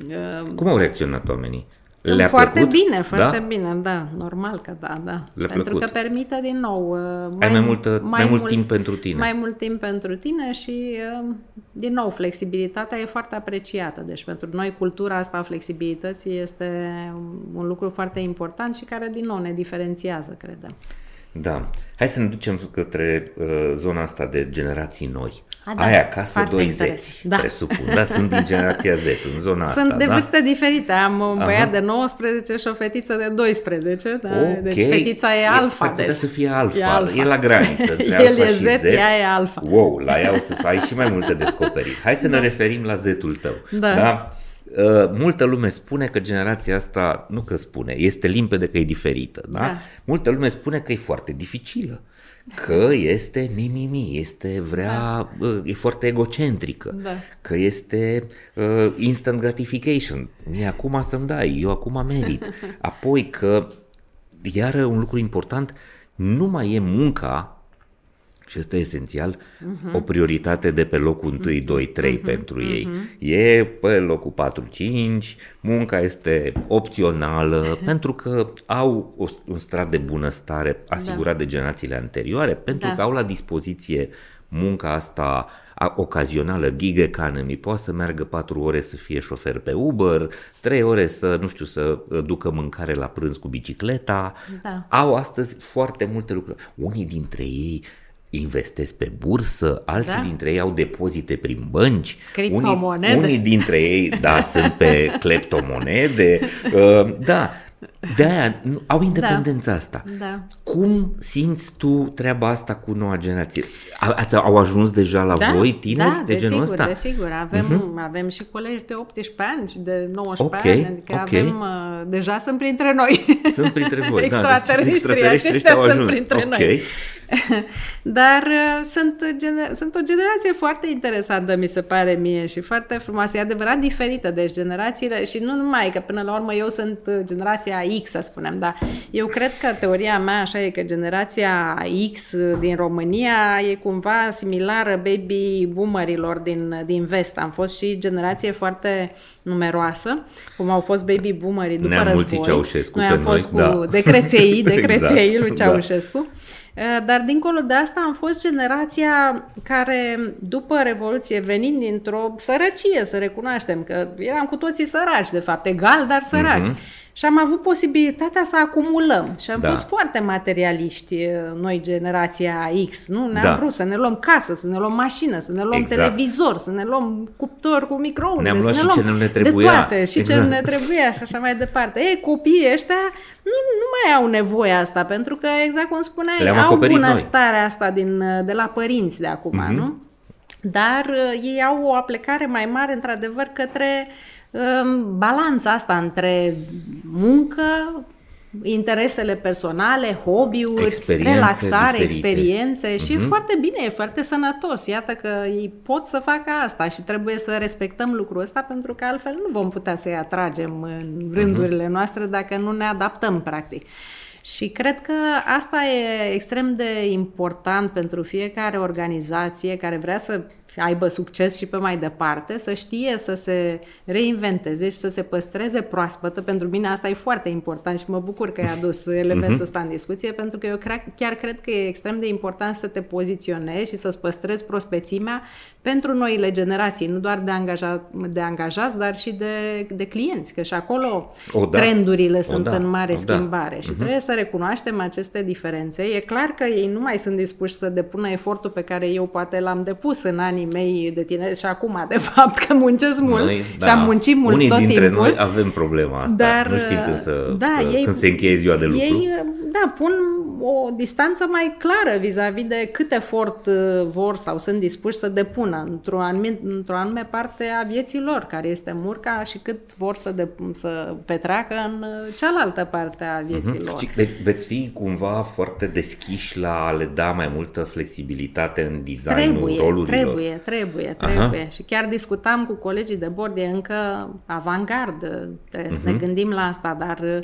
Uh, Cum au reacționat oamenii? Le-a foarte plăcut? bine, foarte da? bine, da, normal că da, da. Le-a pentru plăcut. că permite din nou uh, mai, Ai mai, multă, mai, mai mult, mult timp pentru tine. Mai mult timp pentru tine și uh, din nou flexibilitatea e foarte apreciată. Deci pentru noi cultura asta a flexibilității este un lucru foarte important și care din nou ne diferențiază, credem. Da. Hai să ne ducem către uh, zona asta de generații noi. A, da. Aia, casă doi zeți, da. presupun. Da, sunt din generația Z, în zona sunt asta. Sunt de da? vârste diferite. Am un băiat Aha. de 19 și o fetiță de 12. Da? Okay. Deci fetița e alfa. S-ar deci... să fie alfa. E, alfa. e la graniță. (laughs) El e Z, Z, ea e alfa. Wow, la ea o să faci și mai multe descoperiri. Hai să da. ne referim la Z-ul tău. Da. da? Uh, multă lume spune că generația asta, nu că spune, este limpede că e diferită, da? da. Multă lume spune că e foarte dificilă, că este mimimi, este vrea, da. uh, e foarte egocentrică, da. că este uh, instant gratification, mie acum să-mi dai, eu acum merit. (laughs) Apoi că, iar un lucru important, nu mai e munca și este esențial, uh-huh. o prioritate de pe locul 1, 2, 3 uh-huh. pentru uh-huh. ei. E pe locul 4, 5, munca este opțională (laughs) pentru că au o, un strat de bunăstare asigurat da. de generațiile anterioare, pentru da. că au la dispoziție munca asta ocazională, gig economy, poate să meargă 4 ore să fie șofer pe Uber, 3 ore să, nu știu, să ducă mâncare la prânz cu bicicleta. Da. Au astăzi foarte multe lucruri. Unii dintre ei investesc pe bursă, alții da? dintre ei au depozite prin bănci, unii, unii dintre ei, da, sunt pe (laughs) cleptomonede, uh, da, de aia au independența da. asta. Da. Cum simți tu treaba asta cu noua generație? Ați, au ajuns deja la da, voi tineri da, de genul ăsta? Da, desigur. Avem, uh-huh. avem și colegi de 18 ani și de 19 okay, ani. Adică okay. avem, uh, deja sunt printre noi. Sunt printre voi, extraterestri, da. Deci extraterestri au ajuns. Sunt printre okay. noi. (laughs) Dar uh, sunt, gener- sunt o generație foarte interesantă, mi se pare mie, și foarte frumoasă. E adevărat diferită, deci generațiile, și nu numai, că până la urmă eu sunt uh, generația X, să spunem, dar eu cred că teoria mea așa e că generația X din România e cumva similară baby boomerilor din, din vest. Am fost și generație foarte numeroasă, cum au fost baby boomerii după Ne-am război. Ceaușescu noi am fost noi, cu da. decreței, (laughs) decreței exact, lui da. Ceaușescu. Da. Dar dincolo de asta am fost generația care, după Revoluție, venind dintr-o sărăcie, să recunoaștem că eram cu toții săraci, de fapt, egal, dar săraci. Mm-hmm. Și am avut posibilitatea să acumulăm. Și am da. fost foarte materialiști eh, noi, generația X. Nu? Ne-am da. vrut să ne luăm casă, să ne luăm mașină, să ne luăm exact. televizor, să ne luăm cuptor cu microunde. Ne-am luat să ne luăm ce nu ne trebuia. De toate, și exact. ce nu ne trebuia și așa mai departe. Ei, copiii ăștia nu, nu mai au nevoie asta, pentru că, exact cum spuneai, Le-am au bunăstarea asta din, de la părinți de acum, mm-hmm. nu? Dar uh, ei au o aplecare mai mare, într-adevăr, către um, balanța asta între muncă, interesele personale, hobby-uri, experiențe relaxare, diferite. experiențe și uh-huh. e foarte bine, e foarte sănătos. Iată că ei pot să facă asta și trebuie să respectăm lucrul ăsta pentru că altfel nu vom putea să-i atragem în rândurile uh-huh. noastre dacă nu ne adaptăm practic. Și cred că asta e extrem de important pentru fiecare organizație care vrea să aibă succes și pe mai departe, să știe să se reinventeze și să se păstreze proaspătă. Pentru mine asta e foarte important și mă bucur că ai adus elementul mhm. ăsta în discuție, pentru că eu chiar cred că e extrem de important să te poziționezi și să-ți păstrezi prospețimea pentru noile generații, nu doar de, angaja, de angajați, dar și de, de clienți, că și acolo o, da. trendurile o, sunt da. în mare o, da. schimbare da. și uh-huh. trebuie să recunoaștem aceste diferențe. E clar că ei nu mai sunt dispuși să depună efortul pe care eu poate l-am depus în anii manii mei de tine și acum, de fapt, că muncesc mult noi, da, și am muncit mult unii tot dintre timpul. noi avem problema asta. Dar, nu știm când, să, da, ei, când se încheie ziua de lucru. Ei, da, pun o distanță mai clară vis-a-vis de cât efort uh, vor sau sunt dispuși să depună într-o, anume, într-o anume parte a vieții lor, care este murca și cât vor să, de, să petreacă în uh, cealaltă parte a vieții uh-huh. lor. Și, deci veți fi cumva foarte deschiși la a le da mai multă flexibilitate în designul trebuie, rolurilor. Trebuie, trebuie, trebuie. Aha. Și chiar discutam cu colegii de bord, e încă avantgard, trebuie uh-huh. să ne mhm. gândim la asta, dar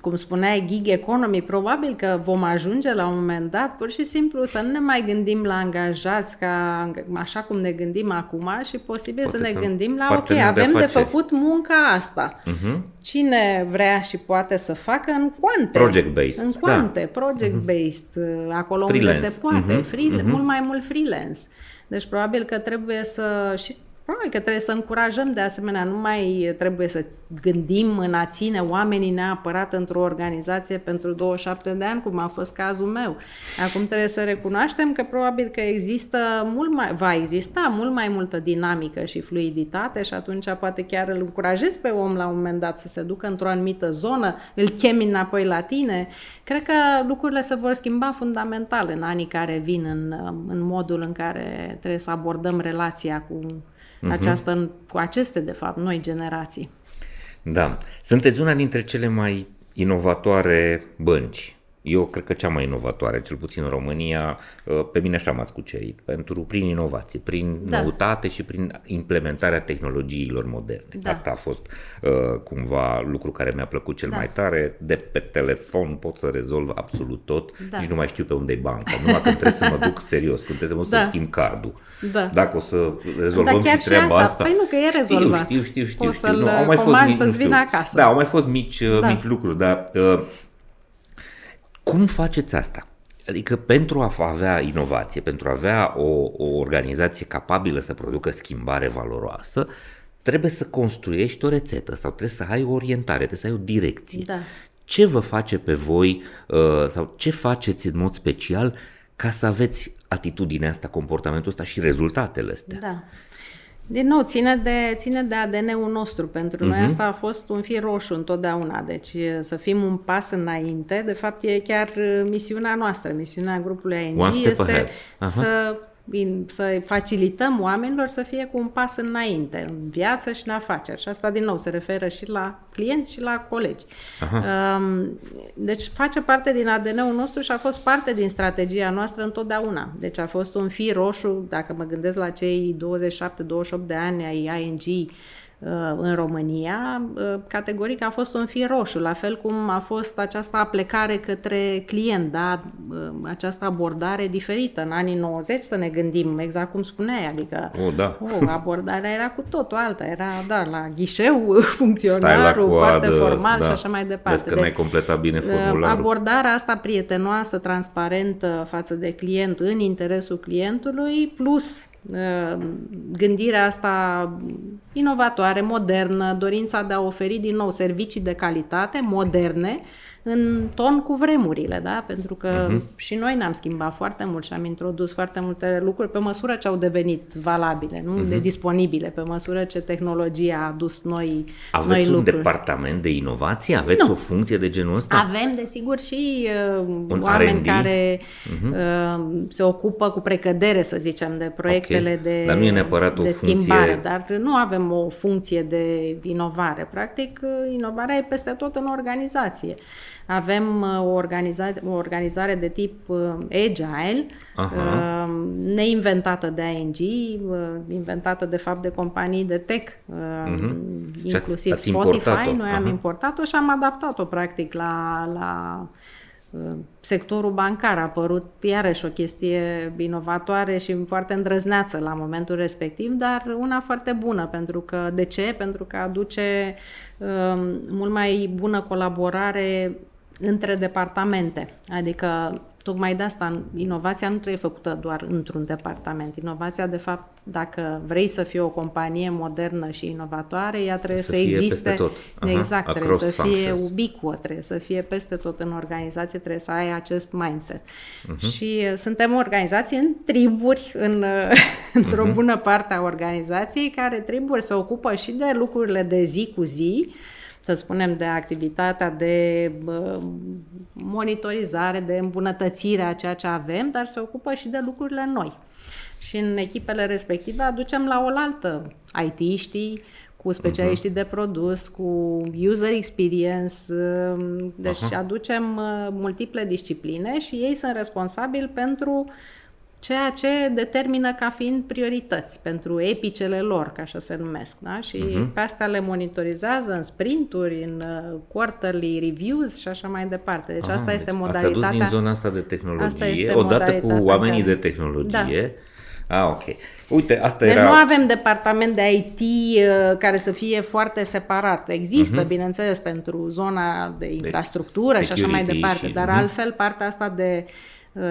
cum spuneai, gig economy, probabil că vom ajunge la un moment dat pur și simplu să nu ne mai gândim la angajați ca așa cum ne gândim acum și posibil Poate să ne gândim la ok, avem de, de făcut munca asta. Uh-huh. Cine vrea și poate să facă în cuante. Project-based. În cuante, da. project-based, uh-huh. acolo freelance. unde se poate, uh-huh. free, uh-huh. mult mai mult freelance. Deci probabil că trebuie să și Probabil că trebuie să încurajăm de asemenea, nu mai trebuie să gândim în a ține oamenii neapărat într-o organizație pentru 27 de ani, cum a fost cazul meu. Acum trebuie să recunoaștem că probabil că există mult mai, va exista mult mai multă dinamică și fluiditate și atunci poate chiar îl încurajezi pe om la un moment dat să se ducă într-o anumită zonă, îl chemi înapoi la tine. Cred că lucrurile se vor schimba fundamental în anii care vin în, în modul în care trebuie să abordăm relația cu uh-huh. această, cu aceste, de fapt, noi generații. Da. Sunteți una dintre cele mai inovatoare bănci eu cred că cea mai inovatoare, cel puțin în România, uh, pe mine așa m-ați cucerit, pentru, prin inovație, prin da. noutate și prin implementarea tehnologiilor moderne. Da. Asta a fost uh, cumva lucru care mi-a plăcut cel da. mai tare. De pe telefon pot să rezolv absolut tot, da. nici nu mai știu pe unde e banca. Numai când trebuie să mă duc serios, când trebuie să mă da. să schimb cardul. Da. Dacă o să rezolvăm da, și treaba asta, asta. Păi nu, că e rezolvat. Știu, știu, știu. Poți știu. Nu, au mai fost mici, să-ți vină acasă. Da, au mai fost mici, uh, da. mici lucruri, dar uh, cum faceți asta? Adică pentru a avea inovație, pentru a avea o, o organizație capabilă să producă schimbare valoroasă, trebuie să construiești o rețetă sau trebuie să ai o orientare, trebuie să ai o direcție. Da. Ce vă face pe voi uh, sau ce faceți în mod special ca să aveți atitudinea asta, comportamentul ăsta și rezultatele astea? Da. Din nou, ține de, ține de ADN-ul nostru. Pentru uh-huh. noi mhm. asta a fost un fir roșu întotdeauna. Deci să fim un pas înainte, de fapt e chiar misiunea noastră. Misiunea grupului ANG este să să facilităm oamenilor să fie cu un pas înainte în viață și în afaceri. Și asta, din nou, se referă și la clienți și la colegi. Aha. Um, deci face parte din ADN-ul nostru și a fost parte din strategia noastră întotdeauna. Deci a fost un fir roșu, dacă mă gândesc la cei 27-28 de ani ai ING, Uh, în România, uh, categoric a fost un fir roșu, la fel cum a fost această aplecare către client, da? Uh, această abordare diferită. În anii 90 să ne gândim, exact cum spuneai, adică oh, da. oh, abordarea era cu totul alta, era da, la ghișeu, (laughs) funcționarul, foarte formal da. și așa mai departe. Vezi că deci, n-ai completat bine formularul. Abordarea asta prietenoasă, transparentă față de client în interesul clientului, plus gândirea asta inovatoare, modernă, dorința de a oferi din nou servicii de calitate, moderne, în ton cu vremurile, da? Pentru că uh-huh. și noi ne-am schimbat foarte mult și am introdus foarte multe lucruri pe măsură ce au devenit valabile, nu uh-huh. de disponibile, pe măsură ce tehnologia a adus noi, Aveți noi un lucruri. departament de inovație? Aveți nu. o funcție de genul ăsta? Avem, desigur, și uh, un oameni R&D? care uh-huh. uh, se ocupă cu precădere, să zicem, de proiectele Ok. de, Dar nu e neapărat o de funcție- schimbare, dar nu avem o funcție de inovare. Practic, uh, inovarea e peste tot în organizație. Avem uh, o, organiza- o organizare de tip uh, agile, Aha. uh, neinventată de ING, uh, inventată de fapt de companii de tech, uh, Mhm. Și ați- inclusiv ați Spotify. importat-o. Noi am Aha. importat-o și am adaptat-o practic la, la uh, sectorul bancar. A apărut iarăși o chestie inovatoare și foarte îndrăzneață la momentul respectiv, dar una foarte bună. Pentru că, de ce? Pentru că aduce uh, mult mai bună colaborare între departamente. Adică, tocmai de asta, inovația nu trebuie făcută doar într-un departament. Inovația, de fapt, dacă vrei să fii o companie modernă și inovatoare, ea trebuie Să să, fie existe. peste tot. Aha, exact, trebuie across să fie functions. ubiquă, trebuie să fie peste tot în organizație, trebuie să ai acest mindset. Uh-huh. Și uh, suntem o organizație în triburi, în, uh, (laughs) într-o uh-huh. bună parte a organizației, care triburi se ocupă și de lucrurile de zi cu zi, să spunem, de activitatea de bă, monitorizare, de îmbunătățire a ceea ce avem, dar se ocupă și de lucrurile noi. Și în echipele respective aducem la oaltă IT-știi, cu specialiștii uh-huh. de produs, cu user experience, um, deci uh-huh. aducem uh, multiple discipline și ei sunt responsabili pentru ceea ce determină ca fiind priorități pentru epicele lor, ca așa se numesc. Da? Și uh-huh. pe asta le monitorizează în sprinturi, în uh, quarterly reviews și așa mai departe. Deci Aha, asta este deci modalitatea. Ați adus din zona asta de tehnologie, Asta este odată cu modalitatea oamenii care- de tehnologie. Ah, ok. Uite, asta Deci era... nu avem departament de IT uh, care să fie foarte separat. Există, uh-huh. bineînțeles, pentru zona de infrastructură și așa mai security departe, și- dar mhm. altfel partea asta de uh,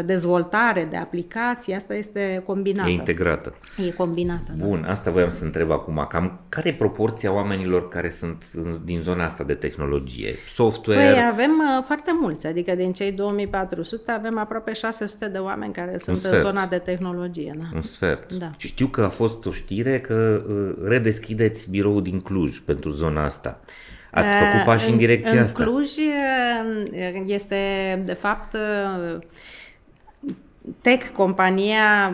dezvoltare, de aplicații, asta este combinată. E integrată. E combinată, da. Bun, asta voiam să întreb acum. Cam care e proporția oamenilor care sunt în- din zona asta de tehnologie? Software? Păi avem uh, foarte mulți, adică din cei 2400 avem aproape 600 de oameni care sunt în sfert. zona de tehnologie. Da. Un sfert. Da. Și știu că a fost o știre că uh, redeschideți biroul din Cluj pentru zona asta. Ați făcut pași în, direcția în asta. Cluj uh, este, de fapt, uh, Tech, compania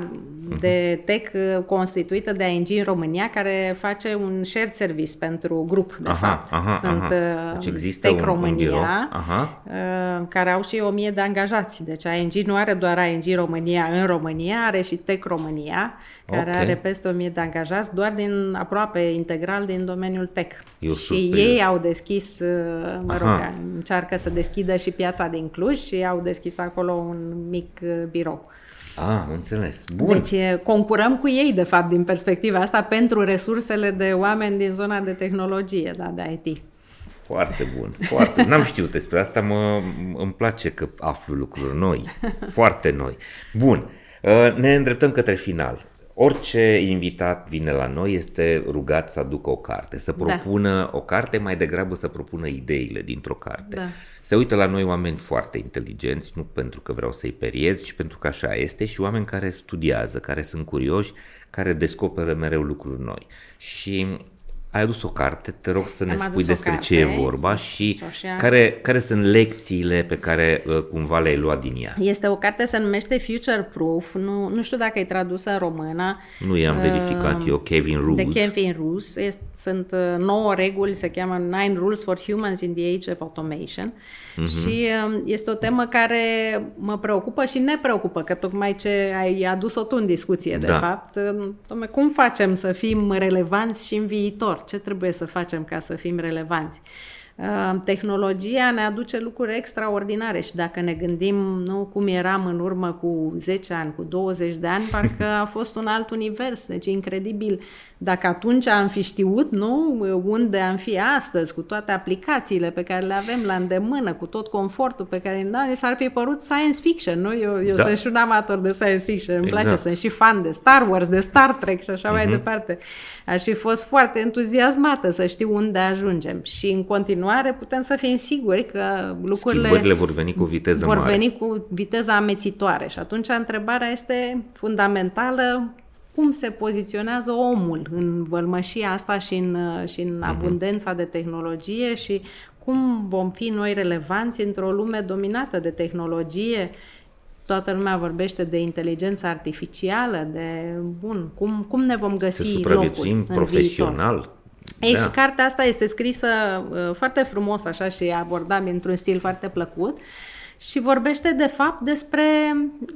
de tech uh, constituită de ING în România, care face un shared service pentru grup, de Aha, fapt. aha, Sunt aha. uh, Deci există Tech un- un România, birou. Aha. uh, care au și 1000 de angajați. Deci ING nu are doar ING România în România, are și Tech România, care Ok. are peste 1000 de angajați, doar din aproape integral din domeniul tech. E o și super- ei au deschis, uh, mă rog, Aha. încearcă să deschidă și piața din Cluj și au deschis acolo un mic uh, birou. Ah, am înțeles. Bun. Deci e, concurăm cu ei, de fapt, din perspectiva asta, pentru resursele de oameni din zona de tehnologie, da, de IT. Foarte bun, foarte. (laughs) N-am știut despre asta, mă, îmi place că aflu lucruri noi, foarte noi. Bun, uh, ne îndreptăm către final. Orice invitat vine la noi este rugat să aducă o carte, să Da. propună o carte, mai degrabă să propună ideile dintr-o carte. Da. Se uită la noi oameni foarte inteligenți, nu pentru că vreau să-i periez, ci pentru că așa este, și oameni care studiază, care sunt curioși, care descoperă mereu lucruri noi. Și ai adus o carte, te rog să ne Am spui adus o despre carte. ce e vorba și Și așa. care, care sunt lecțiile pe care uh, cumva le-ai luat din ea. Este o carte, se numește Future Proof, nu, nu știu dacă e tradusă în română. Nu i-am verificat eu, Kevin Uh, De Rules. Kevin Roos. Este, sunt uh, nouă reguli, se cheamă Nine Rules for Humans in the Age of Automation. Mhm. Și um, este o temă care mă preocupă și ne preocupă, că tocmai ce ai adus-o tu în discuție, de Da. fapt. um, Dom'le, cum facem să fim relevanți și în viitor? Ce trebuie să facem ca să fim relevanți? Uh, Tehnologia ne aduce lucruri extraordinare și dacă ne gândim nu cum eram în urmă cu 10 ani, cu 20 de ani, parcă a fost un alt univers. Deci e incredibil. Dacă atunci am fi știut, nu, unde am fi astăzi, cu toate aplicațiile pe care le avem la îndemână, cu tot confortul pe care îl dau, ne s-ar fi părut science fiction, nu? Eu, eu Da. sunt și un amator de science fiction, îmi Exact. place, sunt și fan de Star Wars, de Star Trek și așa mai Mhm. departe. Aș fi fost foarte entuziasmată să știu unde ajungem și în continuare continuare, putem să fim siguri că lucrurile Schimbările vor veni cu viteză vor mare. veni cu viteză amețitoare. Și atunci întrebarea este fundamentală, cum se poziționează omul în vălmășia asta și în, și în uh-huh. abundența de tehnologie și cum vom fi noi relevanți într-o lume dominată de tehnologie. Toată lumea vorbește de inteligență artificială, de bun, cum, cum ne vom găsi să supraviețuim locul profesional. În ei, da. și cartea asta este scrisă uh, foarte frumos așa și abordabil într-un stil foarte plăcut. Uh, și vorbește de fapt despre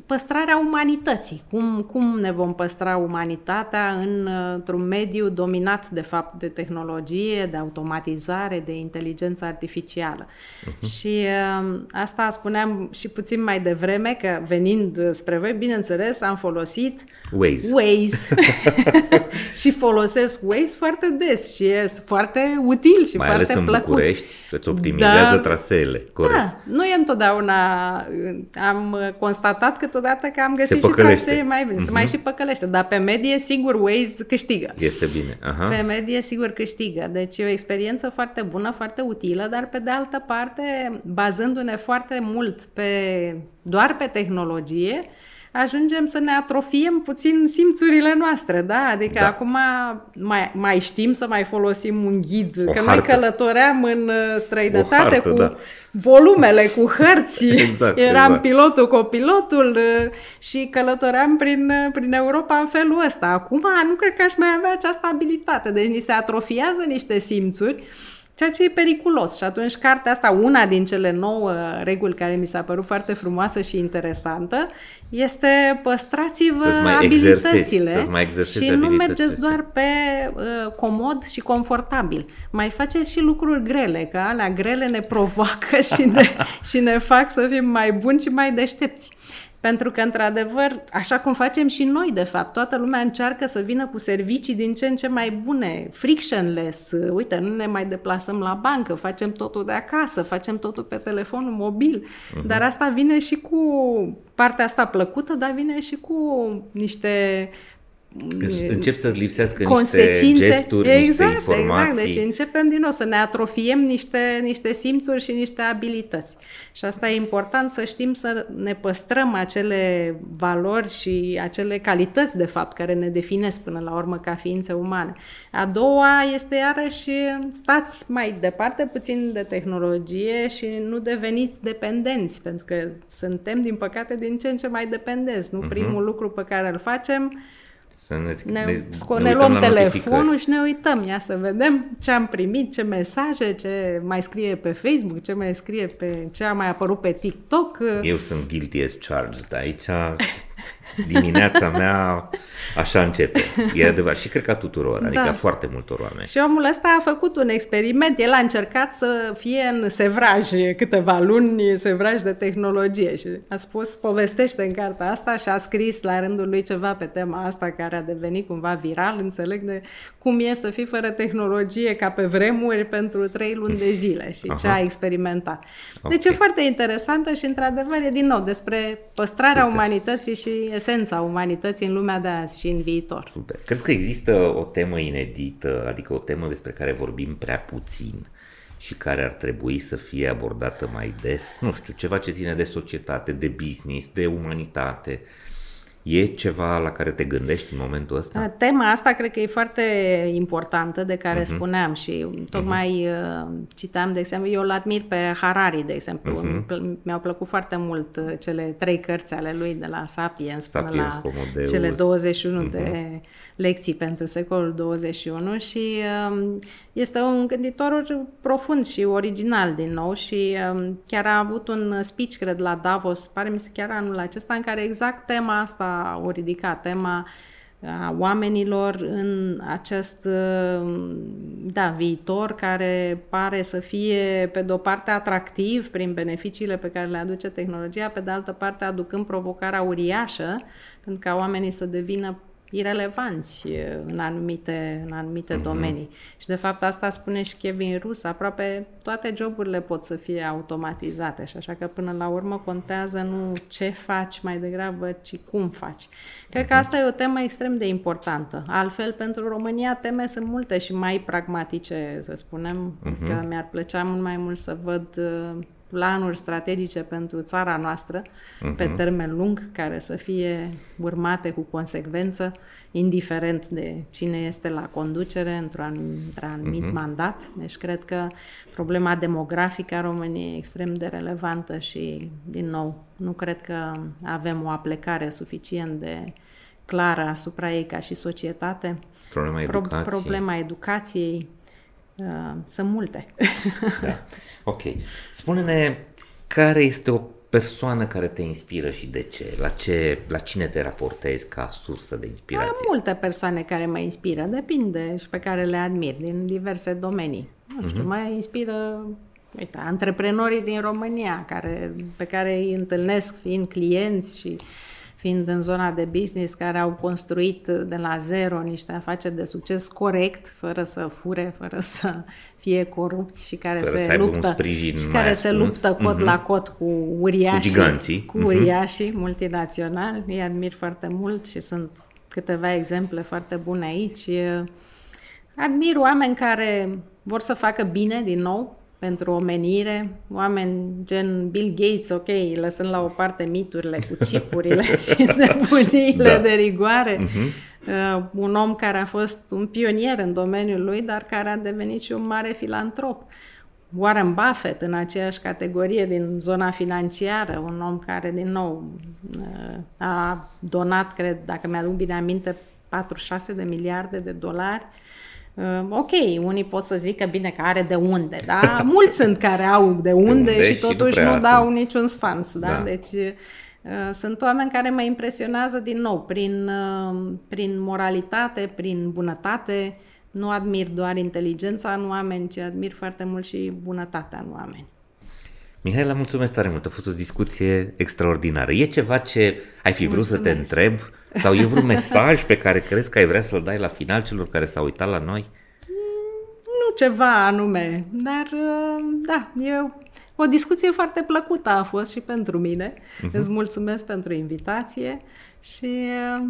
păstrarea umanității. Cum, cum ne vom păstra umanitatea în, într-un mediu dominat de fapt de tehnologie, de automatizare, de inteligență artificială. Uh-huh. Și uh, asta spuneam și puțin mai devreme că venind spre voi, bineînțeles, am folosit Waze. Waze. (laughs) (laughs) și folosesc Waze foarte des și e foarte util și mai foarte ales în plăcut. București, îți optimizează Dar, traseele. Corect. Da, nu e întotdeauna am constatat câteodată că am găsit Se și trasee mai bine, uh-huh. se mai Mhm. și păcălește, dar pe medie sigur Waze câștigă. Este bine. Aha. Pe medie sigur câștigă. Deci e o experiență foarte bună, foarte utilă, dar pe de altă parte, bazându-ne foarte mult pe doar pe tehnologie, ajungem să ne atrofiem puțin simțurile noastre, da? Adică da. acum mai, mai știm să mai folosim un ghid. O Că hartă. noi călătoream în uh, străinătate O hartă, cu da. volumele, cu hărți. (laughs) Exact, Eram exact. pilotul, copilotul uh, și călătoream prin, uh, prin Europa în felul ăsta. Acum nu cred că aș mai avea această abilitate. Deci ni se atrofiază niște simțuri Ceea ce e periculos. Și atunci cartea asta, una din cele nouă reguli care mi s-a părut foarte frumoasă și interesantă, este păstrați-vă Să-ți mai abilitățile exersezi, să-ți mai exersezi și nu abilitățile mergeți astea. doar pe uh, comod și confortabil. Mai faceți și lucruri grele, că alea grele ne provoacă și ne, (laughs) și ne fac să fim mai buni și mai deștepți. Pentru că, într-adevăr, așa cum facem și noi, de fapt, toată lumea încearcă să vină cu servicii din ce în ce mai bune, frictionless, uite, nu ne mai deplasăm la bancă, facem totul de acasă, facem totul pe telefonul mobil, uh-huh. dar asta vine și cu partea asta plăcută, dar vine și cu niște Încep să-ți lipsească consecințe. niște gesturi, exact, niște informații. Exact, deci începem din nou să ne atrofiem niște, niște simțuri și niște abilități. Și asta e important să știm să ne păstrăm acele valori și acele calități, de fapt, care ne definesc până la urmă ca ființe umane. A doua este iarăși stați mai departe puțin de tehnologie și nu deveniți dependenți, pentru că suntem, din păcate, din ce în ce mai dependenți. Nu uh-huh. primul lucru pe care îl facem Să ne, ne, ne, ne, ne ne luăm uităm la telefonul notificări. și ne uităm, ia să vedem ce am primit, ce mesaje, ce mai scrie pe Facebook, ce mai scrie pe ce a mai apărut pe TikTok. Eu sunt guilty as charged. Aici (laughs) dimineața mea așa începe. E adevărat. Și cred că a tuturor, adică Da. a foarte multor oameni. Și omul ăsta a făcut un experiment, el a încercat să fie în sevraj câteva luni, sevraj de tehnologie și a spus, povestește în cartea asta și a scris la rândul lui ceva pe tema asta care a devenit cumva viral, înțeleg, de cum e să fii fără tehnologie ca pe vremuri pentru trei luni de zile și ce Aha. a experimentat. Deci Ok. e foarte interesantă și într-adevăr e din nou despre păstrarea Super. umanității și esența umanității în lumea de azi și în viitor. Super. Crezi că există o temă inedită, adică o temă despre care vorbim prea puțin și care ar trebui să fie abordată mai des? Nu știu, ceva ce ține de societate, de business, de umanitate. E ceva la care te gândești în momentul ăsta? Da, Tema asta cred că e foarte importantă, de care uh-huh. spuneam și tocmai uh, citam, de exemplu, eu îl admir pe Harari, de exemplu. Uh-huh. Mi-au plăcut foarte mult uh, cele trei cărți ale lui, de la Sapiens, Sapiens, până la Homo Deus. cele 21 Mhm. de lecții pentru secolul 21 și um, este un gânditor profund și original din nou și um, chiar a avut un speech, cred, la Davos, pare mi se chiar anul acesta, în care exact tema asta o ridicat, tema a oamenilor în acest uh, da, viitor care pare să fie pe de o parte atractiv prin beneficiile pe care le aduce tehnologia, pe de altă parte aducând provocarea uriașă pentru ca oamenii să devină irelevanți în anumite, în anumite uh-huh. domenii. Și de fapt asta spune și Kevin Rus, aproape toate joburile pot să fie automatizate și așa că până la urmă contează nu ce faci mai degrabă, ci cum faci. Cred uh-huh. că mhm. asta e o temă extrem de importantă. Altfel, pentru România teme sunt multe și mai pragmatice, să spunem, uh-huh. că mi-ar plăcea mult mai mult să văd planuri strategice pentru țara noastră uh-huh. pe termen lung, care să fie urmate cu consecvență, indiferent de cine este la conducere într-un anumit uh-huh. mandat. Deci cred că problema demografică a României e extrem de relevantă și, din nou, nu cred că avem o aplecare suficient de clară asupra ei ca și societate. Problema educației. Pro- problema educației, Uh, sunt multe. (laughs) da. Ok. Spune-ne care este o persoană care te inspiră și de ce? La, ce, la cine te raportezi ca sursă de inspirație? Am multe persoane care mă inspiră, depinde și pe care le admir din diverse domenii. Nu știu, uh-huh. mă inspiră uite, antreprenorii din România care, pe care îi întâlnesc fiind clienți și uh, fiind în zona de business, care au construit de la zero niște afaceri de succes corect, fără să fure, fără să fie corupți și care fără se luptă și care se luptă cot mm-hmm. la cot cu uriașii, cu, giganții. cu mhm. uriașii mm-hmm. multinaționali. Îi admir foarte mult și sunt câteva exemple foarte bune aici. Admir oameni care vor să facă bine din nou, pentru omenire, oameni gen Bill Gates, ok, lăsând la o parte miturile cu chipurile (laughs) și nebuniile da. de rigoare, uh-huh. uh, un om care a fost un pionier în domeniul lui, dar care a devenit și un mare filantrop. Warren Buffett în aceeași categorie din zona financiară, un om care, din nou, uh, a donat, cred, dacă mi-aduc bine aminte, 46 de miliarde de dolari uh, Uh, ok, unii pot să zică bine că are de unde, da? (laughs) Mulți sunt care au de unde, de unde și totuși și nu, nu dau sunt. niciun sfans, da? da. Deci uh, sunt oameni care mă impresionează din nou prin, uh, prin moralitate, prin bunătate. Nu admir doar inteligența în oameni, ci admir foarte mult și bunătatea în oameni. Mihaela, mulțumesc tare mult, a fost o discuție extraordinară. E ceva ce ai fi vrut mulțumesc. să te întreb sau e vreun mesaj pe care crezi că ai vrea să-l dai la final celor care s-au uitat la noi? Nu ceva anume, dar uh, da, e o discuție foarte plăcută a fost și pentru mine. Uh-huh. Îți mulțumesc pentru invitație și uh,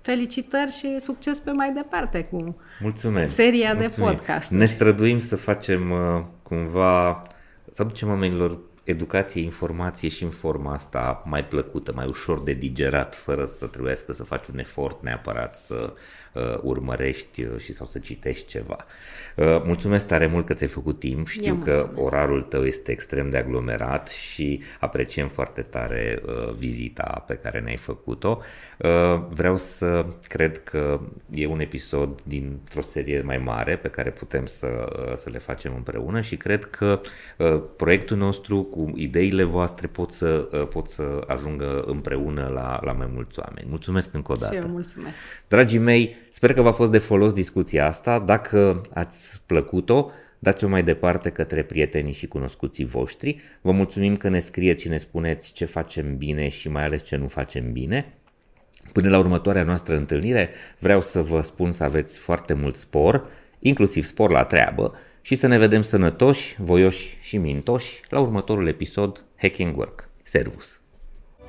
felicitări și succes pe mai departe cu Mulțumesc. seria Mulțumim. de podcast. Ne străduim să facem uh, cumva, să aducem oamenilor educație, informație și în forma asta mai plăcută, mai ușor de digerat, fără să trebuiască să faci un efort neapărat să uh, urmărești uh, și sau să citești ceva. Uh, mulțumesc tare mult că ți-ai făcut timp, știu că orarul tău este extrem de aglomerat și apreciem foarte tare uh, vizita pe care ne-ai făcut-o. Uh, vreau să cred că e un episod dintr-o serie mai mare pe care putem să, uh, să le facem împreună și cred că uh, proiectul nostru cu ideile voastre pot să, uh, pot să ajungă împreună la, la mai mulți oameni. Mulțumesc încă o dată. Și eu mulțumesc. Dragii mei, sper că v-a fost de folos discuția asta. Dacă ați plăcut-o, dați-o mai departe către prietenii și cunoscuții voștri. Vă mulțumim că ne scrieți și ne spuneți ce facem bine și mai ales ce nu facem bine. Până la următoarea noastră întâlnire, vreau să vă spun să aveți foarte mult spor, inclusiv spor la treabă, și să ne vedem sănătoși, voioși și mintoși la următorul episod Hacking Work. Servus!